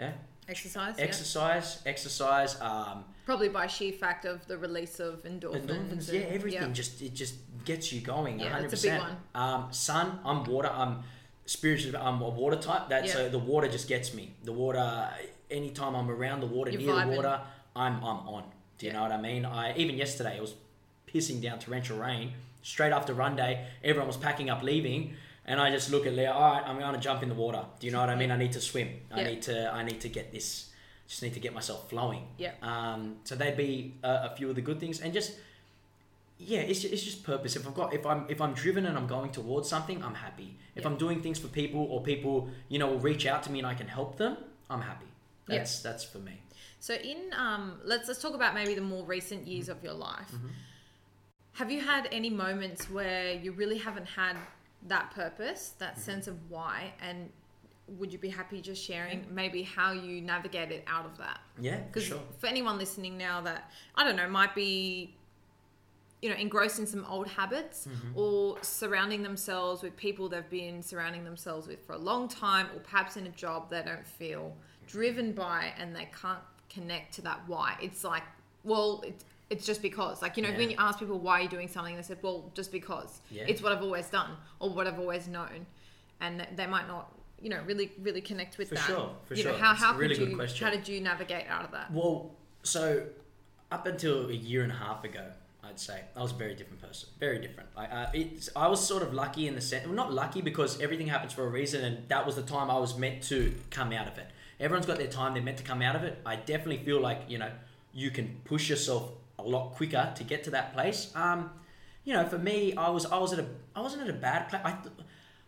Yeah. Exercise. yeah. Exercise. Exercise. Um, Probably by sheer fact of the release of endorphins. endorphins, and- yeah, everything yeah. just it just gets you going. Yeah, 100%. that's a big one. Um, sun, I'm water. I'm spiritually, I'm a water type. That Yeah. so the water just gets me. The water, anytime I'm around the water, You're near vibing. the water, I'm I'm on. Do you know what I mean? I even yesterday it was pissing down torrential rain. Straight after run day, everyone was packing up leaving. And I just look at Leah. All right, I'm going to jump in the water. Do you know what I mean? I need to swim. I need to. I need to get this. Just need to get myself flowing. Yeah. Um, so they'd be a, a few of the good things, and just yeah, it's just, it's just purpose. If I've got if I'm if I'm driven and I'm going towards something, I'm happy. If Yeah. I'm doing things for people or people you know will reach out to me and I can help them, I'm happy. That's that's for me. So in um, let's let's talk about maybe the more recent years of your life. Have you had any moments where you really haven't had that purpose, that sense of why, and would you be happy just sharing maybe how you navigated out of that? Yeah, for Because sure. for anyone listening now that I don't know might be, you know, engrossed in some old habits Mm-hmm. or surrounding themselves with people they've been surrounding themselves with for a long time, or perhaps in a job they don't feel driven by and they can't connect to that why. It's like, well, it's it's just because. Like you know, Yeah. when you ask people why you're doing something, they said, well, just because. Yeah. It's what I've always done or what I've always known, and they might not. You know, really, really connect with For that. sure, for you sure. Know, how It's a how really could good you question. how did you navigate out of that? Well, so up until a year and a half ago, I'd say I was a very different person, very different. I, uh, it's, I was sort of lucky in the sense, well, not lucky because everything happens for a reason, and that was the time I was meant to come out of it. Everyone's got their time; they're meant to come out of it. I definitely feel like you know you can push yourself a lot quicker to get to that place. Um, you know, for me, I was I was at a I wasn't at a bad place. I,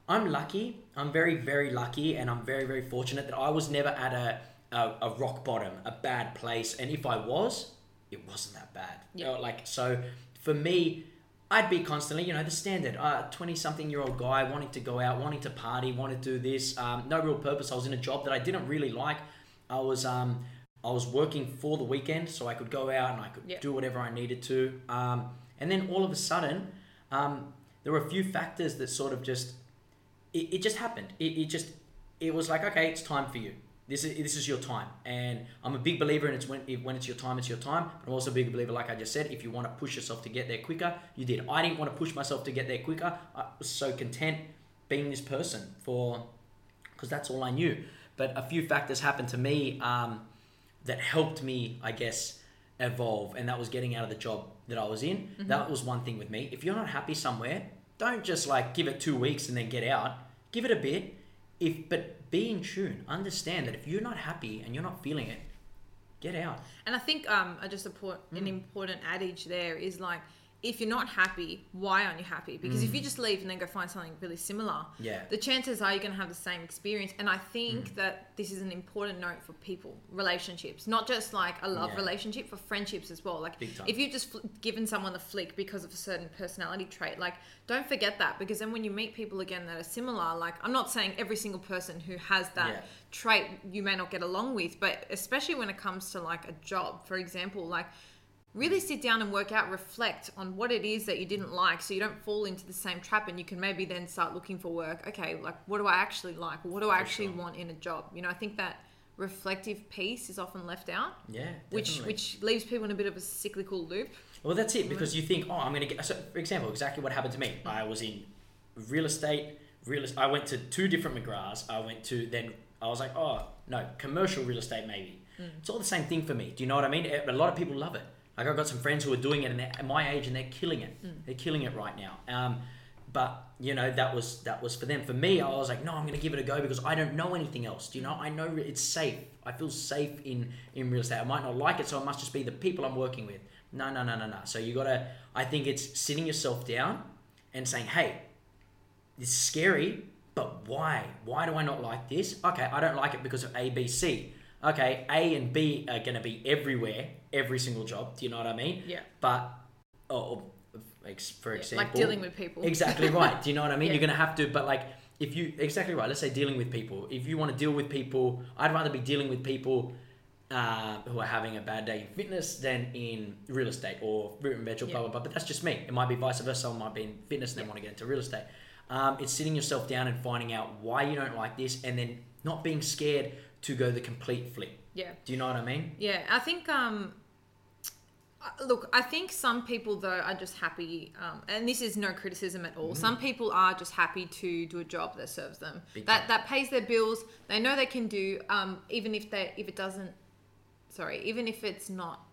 I'm lucky. I'm very very lucky, and I'm very very fortunate that I was never at a a, a rock bottom, a bad place. And if I was, it wasn't that bad. You know, like so, for me, I'd be constantly, you know, the standard, uh, twenty-something-year-old guy wanting to go out, wanting to party, wanting to do this. Um, no real purpose. I was in a job that I didn't really like. I was, um, I was working for the weekend, so I could go out and I could Yeah. do whatever I needed to. Um, and then all of a sudden, um, there were a few factors that sort of just, it, it just happened. It, it just, it was like, okay, it's time for you. This is this is your time, and I'm a big believer in it's when if, when it's your time, it's your time. But I'm also a big believer, like I just said, if you want to push yourself to get there quicker, you did. I didn't want to push myself to get there quicker. I was so content being this person for, because that's all I knew. But a few factors happened to me um, that helped me, I guess, evolve, and that was getting out of the job that I was in. That was one thing with me. If you're not happy somewhere, don't just like give it two weeks and then get out. Give it a bit. If but be in tune. Understand that if you're not happy and you're not feeling it, get out. And I think um, I just support Mm. an important adage there is like, if you're not happy, why aren't you happy? Because if you just leave and then go find something really similar, Mm. Yeah. the chances are you're going to have the same experience. And I think Mm. that this is an important note for people, relationships, not just like a love Yeah. relationship, for friendships as well. Like, if you've just fl- given someone the flick because of a certain personality trait, like, don't forget that because then when you meet people again that are similar, like, I'm not saying every single person who has that Yeah. trait you may not get along with, but especially when it comes to like a job, for example, like really sit down and work out, reflect on what it is that you didn't like so you don't fall into the same trap and you can maybe then start looking for work. Okay, like what do I actually like? What do I actually sure. want in a job? You know, I think that reflective piece is often left out, Yeah. which definitely. which leaves people in a bit of a cyclical loop. Well, that's it because you think, oh, I'm going to get. So, for example, exactly what happened to me. I was in real estate. Real. I went to two different McGraths. I went to then. I was like, oh no, commercial real estate maybe. Mm. It's all the same thing for me. Do you know what I mean? A lot of people love it. Like I've got some friends who are doing it and they're at my age and they're killing it. They're killing it right now. Um, but you know that was that was for them. For me, I was like, no, I'm going to give it a go because I don't know anything else. Do you know? I know it's safe. I feel safe in in real estate. I might not like it, so it must just be the people I'm working with. No, no, no, no, no. So you gotta. I think it's sitting yourself down and saying, hey, it's scary, but why? Why do I not like this? Okay, I don't like it because of A, B, C. Okay, A and B are going to be everywhere, every single job. Do you know what I mean? Yeah. But, oh, ex- for Yeah, example, like dealing with people. Exactly <laughs> right. Do you know what I mean? Yeah. You're going to have to, but like, if you, exactly right, let's say dealing with people. If you want to deal with people, I'd rather be dealing with people uh, who are having a bad day in fitness than in real estate or root and veg or blah, Yeah. blah, blah. But that's just me. It might be vice versa. Someone might be in fitness and then want to get into real estate. Um, it's sitting yourself down and finding out why you don't like this and then not being scared to go the complete flip. Yeah. Do you know what I mean? Yeah, I think. Um, uh, look, I think some people though are just happy, um, and this is no criticism at all. Some people are just happy to do a job that serves them, Mm-hmm. Big that time. that pays their bills. They know they can do, um, even if they if it doesn't, sorry, even if it's not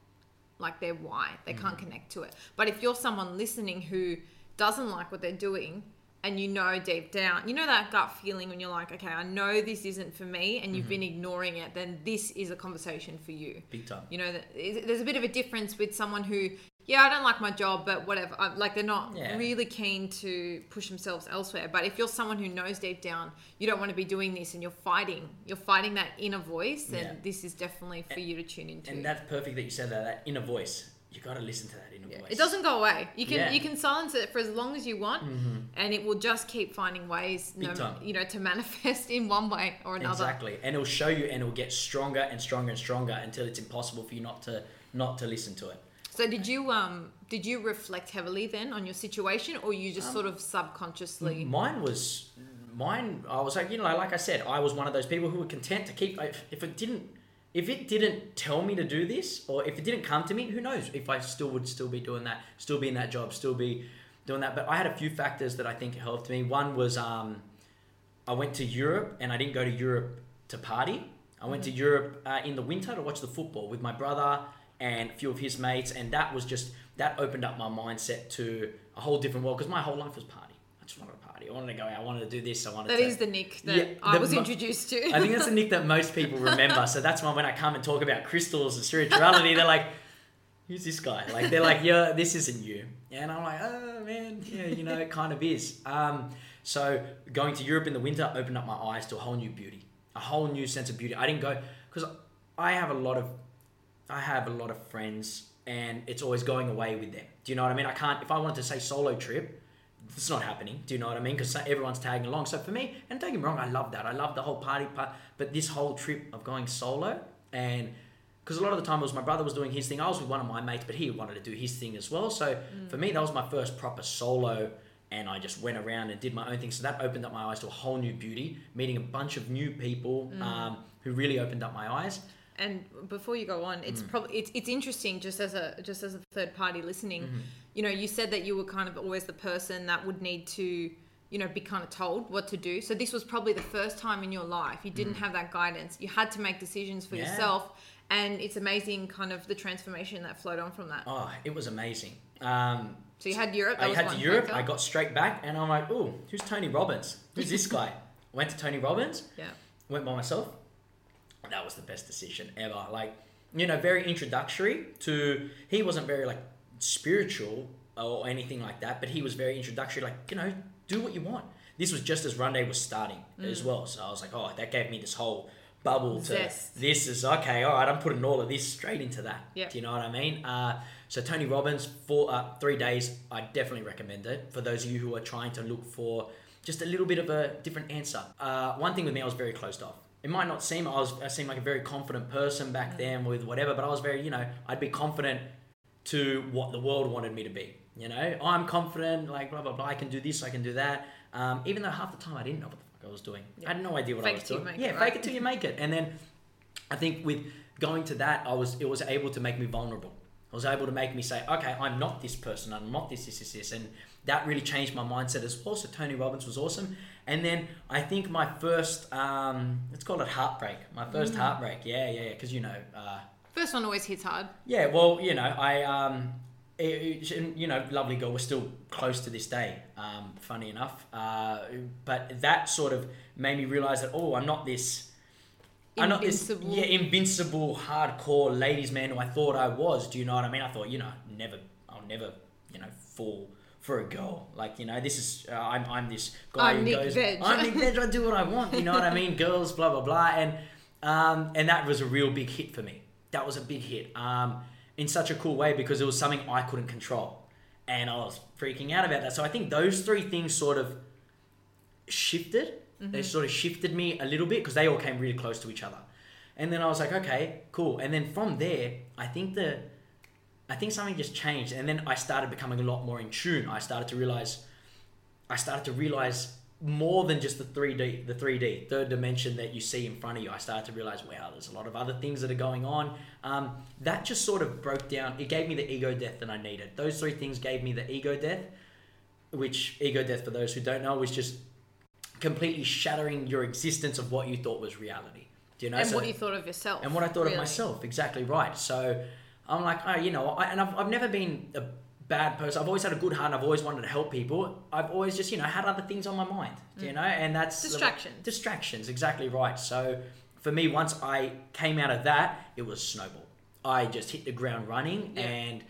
like their why, they Mm-hmm. can't connect to it. But if you're someone listening who doesn't like what they're doing. And you know deep down, you know that gut feeling when you're like, okay, I know this isn't for me, and you've Mm-hmm. been ignoring it, then this is a conversation for you. Big time. You know, there's a bit of a difference with someone who, yeah, I don't like my job, but whatever. Like they're not Yeah. really keen to push themselves elsewhere. But if you're someone who knows deep down you don't want to be doing this, and you're fighting, you're fighting that inner voice, then Yeah. this is definitely for you to tune into. And that's perfect that you said that, that inner voice. You got to listen to that inner Yeah. voice. It doesn't go away. You can Yeah. you can silence it for as long as you want, Mhm. and it will just keep finding ways, no, you know, to manifest <laughs> in one way or another. Exactly, and it'll show you, and it'll get stronger and stronger and stronger until it's impossible for you not to not to listen to it. So did you um did you reflect heavily then on your situation, or you Um, just sort of subconsciously? Mine was mine. I was like, you know, like I said, I was one of those people who were content to keep. If it didn't, if it didn't tell me to do this, or if it didn't come to me, who knows if I still would still be doing that, still be in that job, still be doing that. But I had a few factors that I think helped me. One was um, I went to Europe, and I didn't go to Europe to party. I went to Europe uh, in the winter to watch the football with my brother and a few of his mates, and that was just that opened up my mindset to a whole different world because my whole life was party. I just wanted to party. I wanted to go out. I wanted to do this. I wanted That to. is the Nick that Yeah, I the was introduced to. I think that's the Nick that most <laughs> people remember. So that's why when I come and talk about crystals and spirituality, they're like, "Who's this guy?" Like they're like, "Yeah, this isn't you." And I'm like, "Oh man, yeah, you know, it kind of is." Um, so going to Europe in the winter opened up my eyes to a whole new beauty, a whole new sense of beauty. I didn't go because I have a lot of, I have a lot of friends, and it's always going away with them. Do you know what I mean? I can't if I wanted to say solo trip. It's not happening. Do you know what I mean? Because everyone's tagging along. So for me, and don't get me wrong, I love that. I love the whole party part. But this whole trip of going solo, and because a lot of the time it was my brother was doing his thing. I was with one of my mates, but he wanted to do his thing as well. So for me, that was my first proper solo, and I just went around and did my own thing. So that opened up my eyes to a whole new beauty, meeting a bunch of new people um, who really opened up my eyes. and before you go on, Mm. it's probably it's, it's interesting just as a just as a third party listening. Mm-hmm. You know, you said that you were kind of always the person that would need to, you know, be kind of told what to do. So this was probably the first time in your life you didn't have that guidance. You had to make decisions for Mm. Yeah. yourself, and it's amazing kind of the transformation that flowed on from that. Oh, it was amazing. Um, So you had Europe. That I had to Europe. factor. I got straight back, and I'm like, "Oh, who's Tony Robbins? Who's this guy?" <laughs> Went to Tony Robbins. yeah. went by myself. That was the best decision ever. Like, you know, very introductory to. He wasn't very like spiritual or anything like that, but he was very introductory. Like, you know, do what you want. This was just as Run Day was starting as well, so I was like, oh, that gave me this whole bubble to Zest. this is okay. All right, I'm putting all of this straight into that. Yep. Do you know what I mean? Uh, so Tony Robbins for uh, three days, I definitely recommend it for those of you who are trying to look for just a little bit of a different answer. Uh, one thing with me, I was very closed off. It might not seem I was I seemed like a very confident person back then with whatever, but I was very you know I'd be confident to what the world wanted me to be. You know, I'm confident, like blah blah blah. I can do this, I can do that. Um, even though half the time I didn't know what the fuck I was doing. I had no idea what I was it till you doing. yeah, it, fake it till you make it. And then I think with going to that, I was it was able to make me vulnerable. I was able to make me say, okay, I'm not this person. I'm not this, this, this, this, and that really changed my mindset as well. So Tony Robbins was awesome. And then I think my first, um, let's call it heartbreak. My first Mm. heartbreak, yeah, yeah, because you know, uh, First one always hits hard. yeah, well, you know, I, um, it, it- you know, lovely girl, we're still close to this day. Um, funny enough, uh, but that sort of made me realize that oh, I'm not this. I'm not this, Invincible. yeah, invincible, hardcore ladies man who I thought I was. Do you know what I mean? I thought, you know, never, I'll never, you know, fall for a girl. Like, you know, this is, uh, I'm, I'm this guy I'm who Nick goes, Veg. I'm Nick Veg, I do what I want. You know what I mean? <laughs> Girls, blah blah blah, and um, and that was a real big hit for me. That was a big hit. Um, in such a cool way because it was something I couldn't control, and I was freaking out about that. So I think those three things sort of shifted. They sort of shifted me a little bit because they all came really close to each other. And then I was like, okay, cool. And then from there, I think the, I think something just changed. And then I started becoming a lot more in tune. I started to realize, I started to realize more than just the 3D, the 3D, third dimension that you see in front of you. I started to realize, wow, there's a lot of other things that are going on. Um, that just sort of broke down. It gave me the ego death that I needed. Those three things gave me the ego death, which ego death, for those who don't know, was just completely shattering your existence of what you thought was reality. Do you know? and So- what you thought of yourself. and what I thought really. of myself. Exactly right. So I'm like, oh, you know, I, and I've, I've never been a bad person. I've always had a good heart. and I've always wanted to help people. I've always just, you know, had other things on my mind. Do you know? And that's the- Distractions. distractions. Exactly right. So for me, once I came out of that, it was snowball. I just hit the ground running, Yeah. and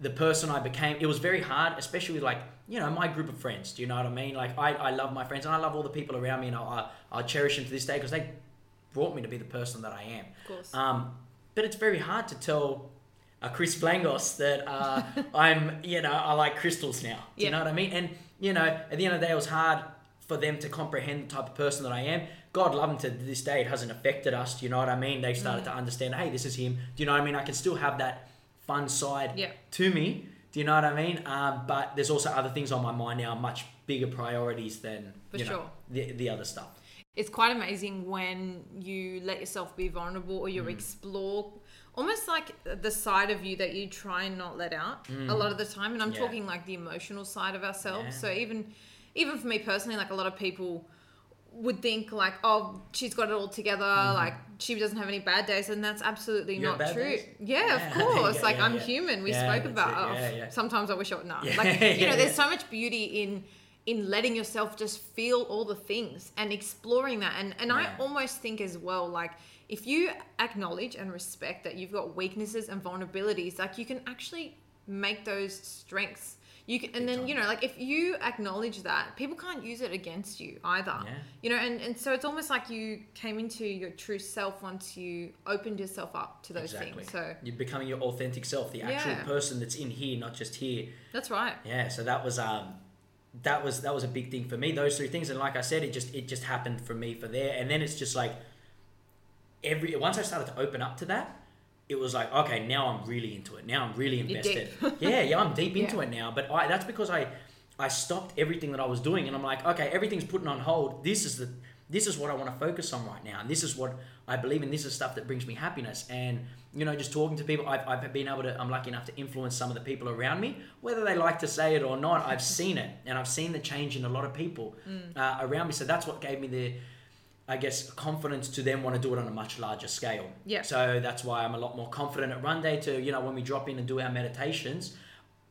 the person I became, it was very hard, especially with like, you know, my group of friends. Do you know what I mean? Like, I, I love my friends and I love all the people around me, and I, I, I cherish them to this day because they brought me to be the person that I am. Of course. Um, but it's very hard to tell a Chris Blangos that uh, <laughs> I'm, you know, I like crystals now. Do you know what I mean? And, you know, at the end of the day, it was hard for them to comprehend the type of person that I am. God love them to this day. It hasn't affected us. Do you know what I mean? They've started to understand, hey, this is him. Do you know what I mean? I can still have that fun side Yeah. to me. Do you know what I mean? Um, but there's also other things on my mind now, much bigger priorities than For you know, sure. the, the other stuff. it's quite amazing when you let yourself be vulnerable or you Mm. explore almost like the side of you that you try and not let out a lot of the time and i'm Mm. Yeah. talking like the emotional side of ourselves Yeah. so even even for me personally like a lot of people would think like, oh, she's got it all together, like she doesn't have any bad days, and that's absolutely Mm-hmm. You not true. Yeah, Yeah, of <laughs> course. like I'm human. We spoke about. it. Oh, Yeah, yeah. Sometimes I wish I would not. Yeah, Like <laughs> you know, there's so much beauty in in letting yourself just feel all the things and exploring that. And and I almost think as well, like if you acknowledge and respect that you've got weaknesses and vulnerabilities, like you can actually make those strengths. You can, and then you know, like if you acknowledge that, people can't use it against you either. Yeah. You know, and, and so it's almost like you came into your true self once you opened yourself up to those exactly. things. So you're becoming your authentic self, the actual Yeah. person that's in here, not just here. that's right. Yeah, so that was um that was that was a big thing for me. Those three things, and like I said, it just it just happened for me for there, and then it's just like every once I started to open up to that, it was like okay, now I'm really into it. Now I'm really invested. <laughs> yeah, yeah, I'm deep into Yeah. it now. But I that's because I I stopped everything that I was doing, and I'm like, okay, everything's putting on hold. This is the this is what I want to focus on right now, and this is what I believe in. This is stuff that brings me happiness, and you know, just talking to people, I've, I've been able to. I'm lucky enough to influence some of the people around me, whether they like to say it or not. I've <laughs> seen it, and I've seen the change in a lot of people uh, around me. So that's what gave me the, I guess, confidence to then want to do it on a much larger scale. Yeah. So that's why I'm a lot more confident at Run Day. To you know, when we drop in and do our meditations,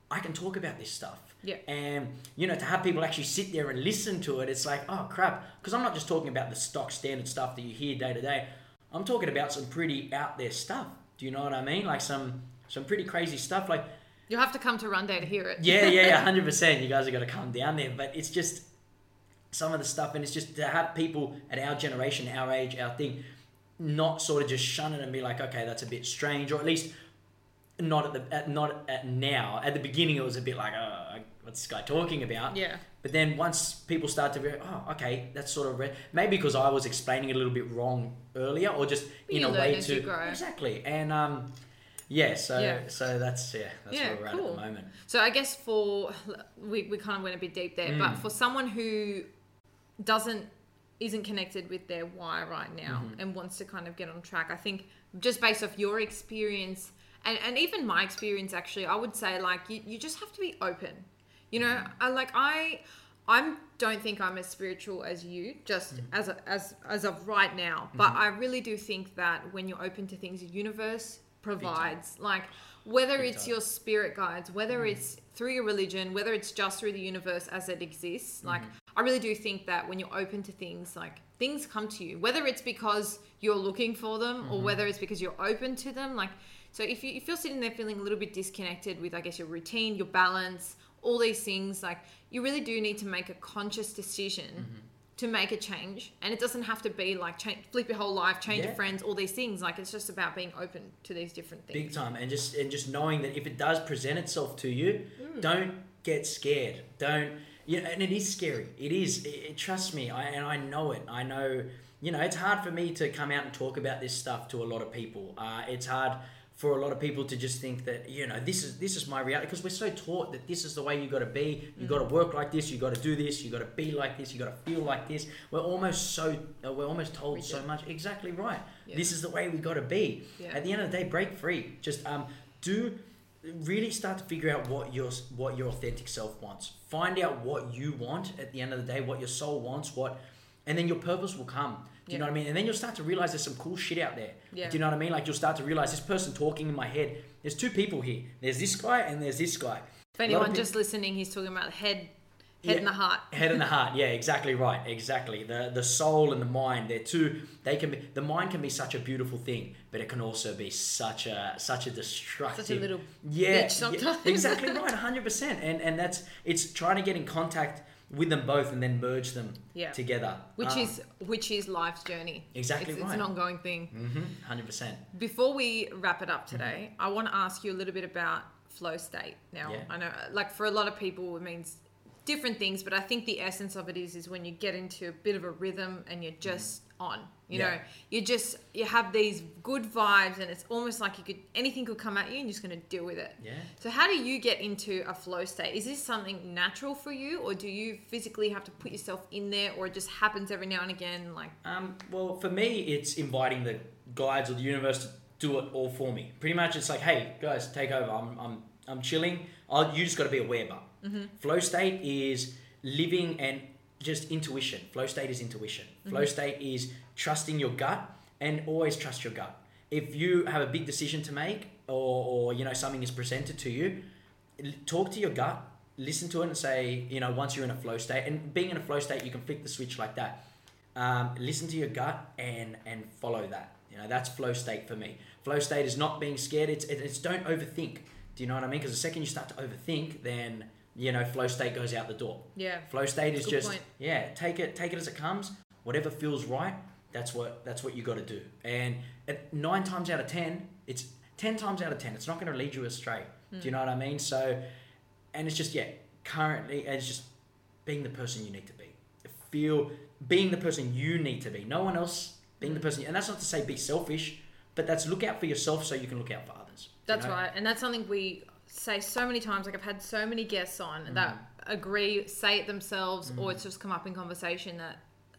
I can talk about this stuff. Yeah. And you know, to have people actually sit there and listen to it, it's like, oh crap, because I'm not just talking about the stock standard stuff that you hear day to day. I'm talking about some pretty out there stuff. Do you know what I mean? Like some some pretty crazy stuff. Like You'll have to come to Run Day to hear it. yeah, yeah, yeah, <laughs> hundred percent. You guys are gonna come down there, but it's just some of the stuff, and it's just to have people at our generation, our age, our thing, not sort of just shun it and be like, okay, that's a bit strange, or at least not at the at, not at now. At the beginning, it was a bit like, oh, what's this guy talking about? Yeah. But then once people start to be, oh, okay, that's sort of re-. maybe because I was explaining it a little bit wrong earlier, or just in You a way to exactly. And um, yeah, so Yeah. so that's yeah, that's Yeah, where we're at cool. at the moment. So I guess for we, we kind of went a bit deep there, Mm. but for someone who doesn't isn't connected with their why right now Mm-hmm. and wants to kind of get on track, I think just based off your experience and, and even my experience actually, I would say like you, you just have to be open. You know, Mm-hmm. I like I I don't think I'm as spiritual as you, just Mm-hmm. as as as of right now. But I really do think that when you're open to things, the universe provides. Like whether Big it's time. your spirit guides, whether it's through your religion, whether it's just through the universe as it exists. Like I really do think that when you're open to things, like things come to you. Whether it's because you're looking for them or whether it's because you're open to them. Like so if you if you're sitting there feeling a little bit disconnected with I guess your routine, your balance, all these things, like you really do need to make a conscious decision to make a change. And it doesn't have to be like change, flip your whole life, change your friends, all these things. Like it's just about being open to these different things. big time and just and just knowing that if it does present itself to you Mm. don't get scared don't you know and it is scary it is it, it- trust me I, and i know it i know you know it's hard for me to come out and talk about this stuff to a lot of people uh, it's hard for a lot of people to just think that you know this is this is my reality because we're so taught that this is the way you got to be. You got Mm. to work like this you got to do this you got to be like this you got to feel like this. We're almost so uh, we're almost told so much. Exactly right. Yeah. this is the way we got to be. Yeah. at the end of the day break free. Just um do really start to figure out what your what your authentic self wants. Find out what you want. At the end of the day what your soul wants what and then your purpose will come do you Yeah. know what i mean and then you'll start to realize there's some cool shit out there Yeah. do you know what i mean like you'll start to realize this person talking in my head there's two people here there's this guy and there's this guy If anyone peop- just listening, he's talking about the head, head Yeah. and the heart. head and the <laughs> heart yeah exactly right exactly the the soul and the mind they're two they can be the mind can be such a beautiful thing but it can also be such a such a destructive Such a little yeah, bitch sometimes. yeah, exactly <laughs> right 100% and and that's it's trying to get in contact with them both and then merge them Yeah. together Which Um, is which is life's journey. Exactly it's, right. It's an ongoing thing. mhm, 100% Before we wrap it up today, I want to ask you a little bit about flow state. Now, Yeah. I know, like for a lot of people, it means different things, but I think the essence of it is is when you get into a bit of a rhythm and you're just on. You Yeah. know, you just you have these good vibes, and it's almost like you could anything could come at you, and you're just going to deal with it. yeah So, how do you get into a flow state? Is this something natural for you, or do you physically have to put yourself in there, or it just happens every now and again? Like, Um, well, for me, it's inviting the guides or the universe to do it all for me. Pretty much, it's like, hey, guys, take over. I'm, I'm, I'm chilling. I'll, you just got to be aware, but Mm-hmm. flow state is living and just intuition. Flow state is intuition. Flow state is trusting your gut and always trust your gut. If you have a big decision to make or, or you know something is presented to you, talk to your gut, listen to it and say, you know, once you're in a flow state and being in a flow state, you can flick the switch like that. Um, listen to your gut and and follow that. You know, that's flow state for me. Flow state is not being scared. It's it's don't overthink. Do you know what I mean? Because the second you start to overthink, then you know flow state goes out the door. Yeah. Flow state is Good just point. yeah, take it take it as it comes. Whatever feels right, that's what that's what you got to do. And nine times out of ten, it's ten times out of ten, it's not going to lead you astray. Do you hmm. know what I mean? So, and it's just yeah, currently it's just being the person you need to be. Feel being the person you need to be. No one else being the hmm. person, and that's not to say be selfish, but that's look out for yourself so you can look out for others. you That's know? right, and that's something we say so many times. Like I've had so many guests on that hmm. agree, say it themselves, or it's just come up in conversation that,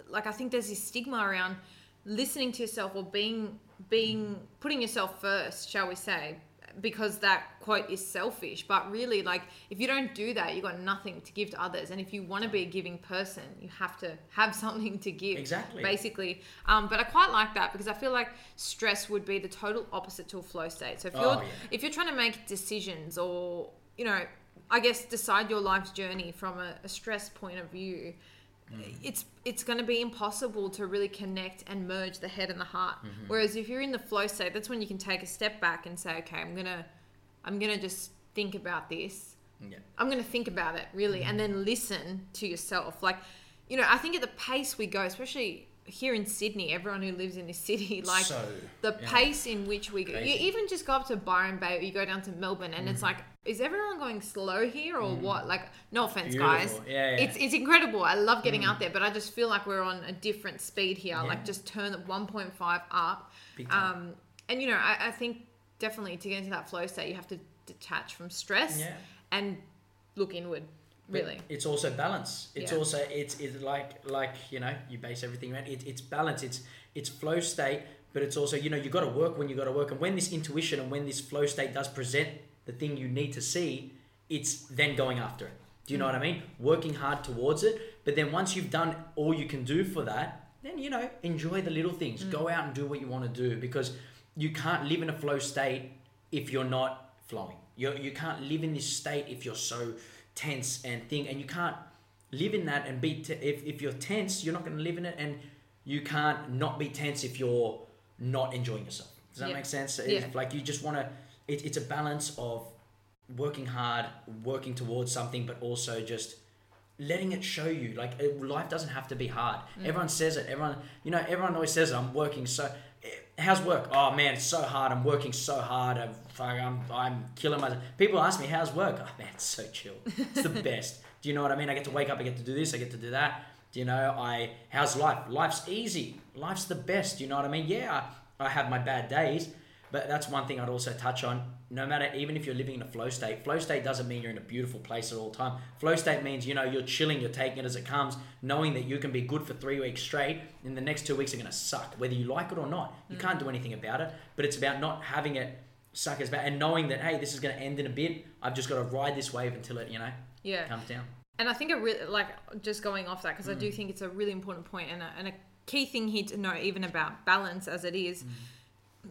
like, I think there's this stigma around listening to yourself or being being putting yourself first, shall we say, because that quote is selfish. But really, like, if you don't do that, you've got nothing to give to others. And if you want to be a giving person, you have to have <laughs> something to give Exactly. basically. Um, but I quite like that because I feel like stress would be the total opposite to a flow state. So if you're Oh, yeah. if you're trying to make decisions or you know, I guess decide your life's journey from a, a stress point of view, Mm. it's it's going to be impossible to really connect and merge the head and the heart. Mm-hmm. Whereas if you're in the flow state, that's when you can take a step back and say, okay, I'm gonna I'm gonna just think about this. Yeah. I'm going to think about it really and Mm-hmm. then listen to yourself. Like, you know, I think at the pace we go, especially here in Sydney, everyone who lives in this city, <laughs> like So, the yeah. pace in which we go, you even just go up to Byron Bay or you go down to Melbourne and it's like, is everyone going slow here or what? Like, no offense, guys. Mm-hmm. Yeah, yeah. It's, it's incredible. I love getting out there, but I just feel like we're on a different speed here. Like, just turn the 1.5 up. Um, and, you know, I, I think definitely to get into that flow state, you have to detach from stress and look inward But really? it's also balance. It's Yeah. also it's it's like like you know you base everything around it, it's balance. It's it's flow state but it's also you know you got to work when you got to work. And when this intuition and when this flow state does present the thing you need to see it's then going after it. Do you know what i mean? Working hard towards it. But then once you've done all you can do for that then you know enjoy the little things. Mm. Go out and do what you want to do because you can't live in a flow state if you're not flowing. You you can't live in this state if you're so tense and thing and you can't live in that and be t- if, if you're tense you're not going to live in it and you can't not be tense if you're not enjoying yourself does that Yeah. make sense Yeah. Like you just want to it, it's a balance of working hard working towards something but also just letting it show you like it, life doesn't have to be hard Mm. everyone says it everyone you know everyone always says i'm working so how's work? Oh man it's so hard. I'm working so hard. I'm fuck, i'm, I'm killing myself. People ask me how's work? Oh man it's so chill. It's the <laughs> best. Do you know what i mean? I get to wake up i get to do this i get to do that. Do you know i how's life? Life's easy. Life's the best. Do you know what i mean? Yeah i, I have my bad days but that's one thing I'd also touch on. No matter, even if you're living in a flow state, flow state doesn't mean you're in a beautiful place at all time. Flow state means, you know, you're chilling, you're taking it as it comes, knowing that you can be good for three weeks straight, and the next two weeks are going to suck, whether you like it or not. You can't do anything about it, but it's about not having it suck as bad and knowing that, hey, this is going to end in a bit. I've just got to ride this wave until it, you know, yeah comes down. and i think it really like just going off that because i do Mm. think it's a really important point and a, and a key thing here to know even about balance as it is Mm.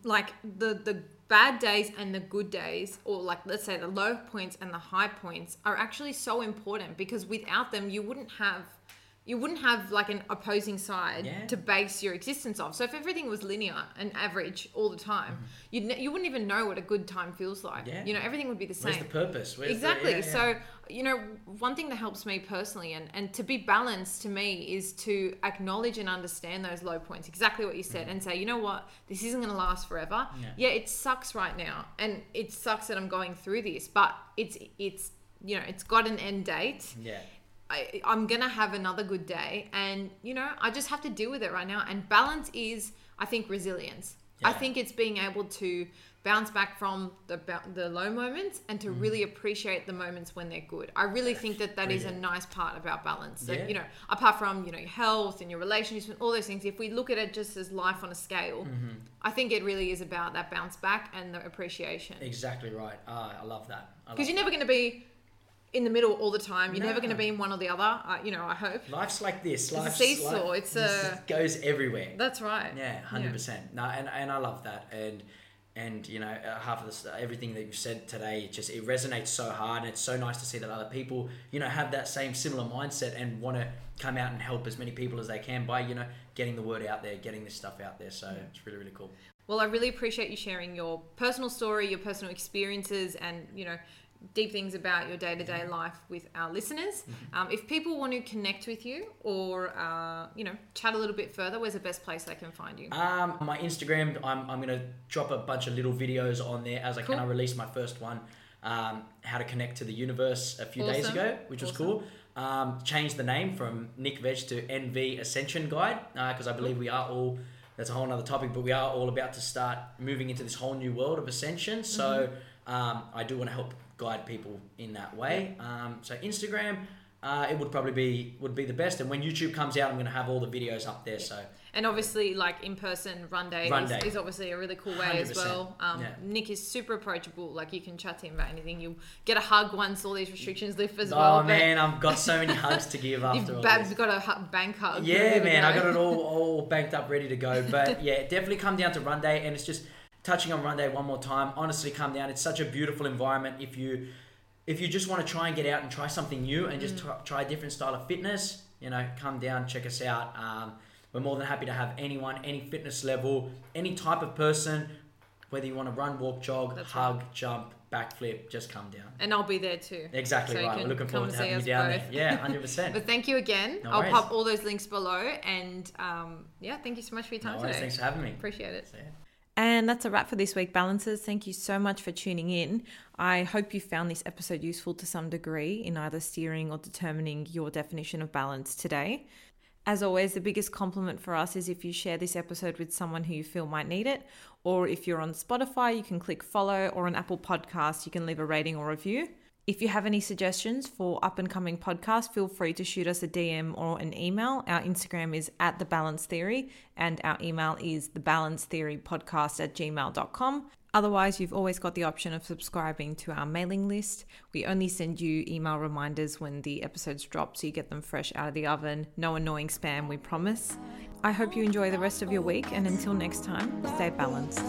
Like the the bad days and the good days or like let's say the low points and the high points are actually so important because without them you wouldn't have you wouldn't have like an opposing side Yeah. to base your existence off. So if everything was linear and average all the time, you'd ne- you wouldn't even know what a good time feels like. Mm-hmm. Yeah. You know, everything would be the same. Where's the purpose? Where's exactly. yeah, yeah. So, you know, one thing that helps me personally and, and to be balanced to me is to acknowledge and understand those low points, exactly what you said, and say, you know what, this isn't going to last forever. Mm-hmm. Yeah. yeah, it sucks right now. And it sucks that I'm going through this, but it's, it's, you know, it's got an end date. yeah. I, I'm gonna have another good day, and you know, I just have to deal with it right now. And balance is, I think, resilience. I think it's being able to bounce back from the the low moments and Mm. to really appreciate the moments when they're good. I really think that that is a nice part about balance. That Yeah. you know, apart from you know your health and your relationships and all those things, if we look at it just as life on a scale, Mm-hmm. I think it really is about that bounce back and the appreciation. Exactly right. Ah, I love that. Because you're never going to be in the middle all the time. You're never going to be in one or the other. Uh, you know, I hope. Life's like this. a Life's seesaw, like- it's a- goes everywhere. That's right. Yeah, hundred percent. No, and and I love that, and and you know uh, half of this everything that you've said today, it just it resonates so hard, and it's so nice to see that other people you know have that same similar mindset and want to come out and help as many people as they can by you know getting the word out there, getting this stuff out there. So it's really really cool. Well, I really appreciate you sharing your personal story, your personal experiences, and you know, deep things about your day to day life with our listeners. Um, if people want to connect with you or uh, you know chat a little bit further, where's the best place they can find you? Um, my Instagram, I'm, I'm gonna drop a bunch of little videos on there as I Cool. kind of release my first one, um, how to connect to the universe a few days ago, which was Awesome. cool. Um, changed the name from Nick Veg to NV Ascension Guide because I believe we are all. That's a whole other topic, but we are all about to start moving into this whole new world of ascension. So um, I do want to help guide people in that way. Um, so Instagram, uh, it would probably be would be the best. And when YouTube comes out, I'm going to have all the videos up there. So And obviously, like in person, run day, Run is, day. is obviously a really cool way as 100%. well. Um, Yeah. Nick is super approachable. Like you can chat to him about anything. You'll get a hug once all these restrictions lift as oh well. Oh man, I've got so many <laughs> hugs to give after Bab's got a bank hug. Yeah, man, I got it all <laughs> all banked up, ready to go. But yeah, definitely come down to Run Day, and it's just touching on Run Day one more time. Honestly, come down. It's such a beautiful environment. If you if you just want to try and get out and try something new and Mm. just try, a different style of fitness, you know, come down, check us out. Um, we're more than happy to have anyone, any fitness level, any type of person, whether you want to run, walk, jog, That's hug, jump, backflip, just come down. And I'll be there too. Exactly So right. We're looking forward to having you down both. there. Yeah, <laughs> hundred percent. But thank you again. No I'll pop all those links below. And um, yeah, thank you so much for your No time worries. today. Thanks for having me. Appreciate it. And that's a wrap for this week, Balancers. Thank you so much for tuning in. I hope you found this episode useful to some degree in either steering or determining your definition of balance today. As always, the biggest compliment for us is if you share this episode with someone who you feel might need it. Or if you're on Spotify, you can click follow, or on Apple Podcasts, you can leave a rating or review. If you have any suggestions for up and coming podcasts, feel free to shoot us a DM or an email. Our Instagram is at the balance theory and our email is the balance theory podcast at gmail.com. Otherwise, you've always got the option of subscribing to our mailing list. We only send you email reminders when the episodes drop so you get them fresh out of the oven. No annoying spam, we promise. I hope you enjoy the rest of your week and until next time, stay balanced.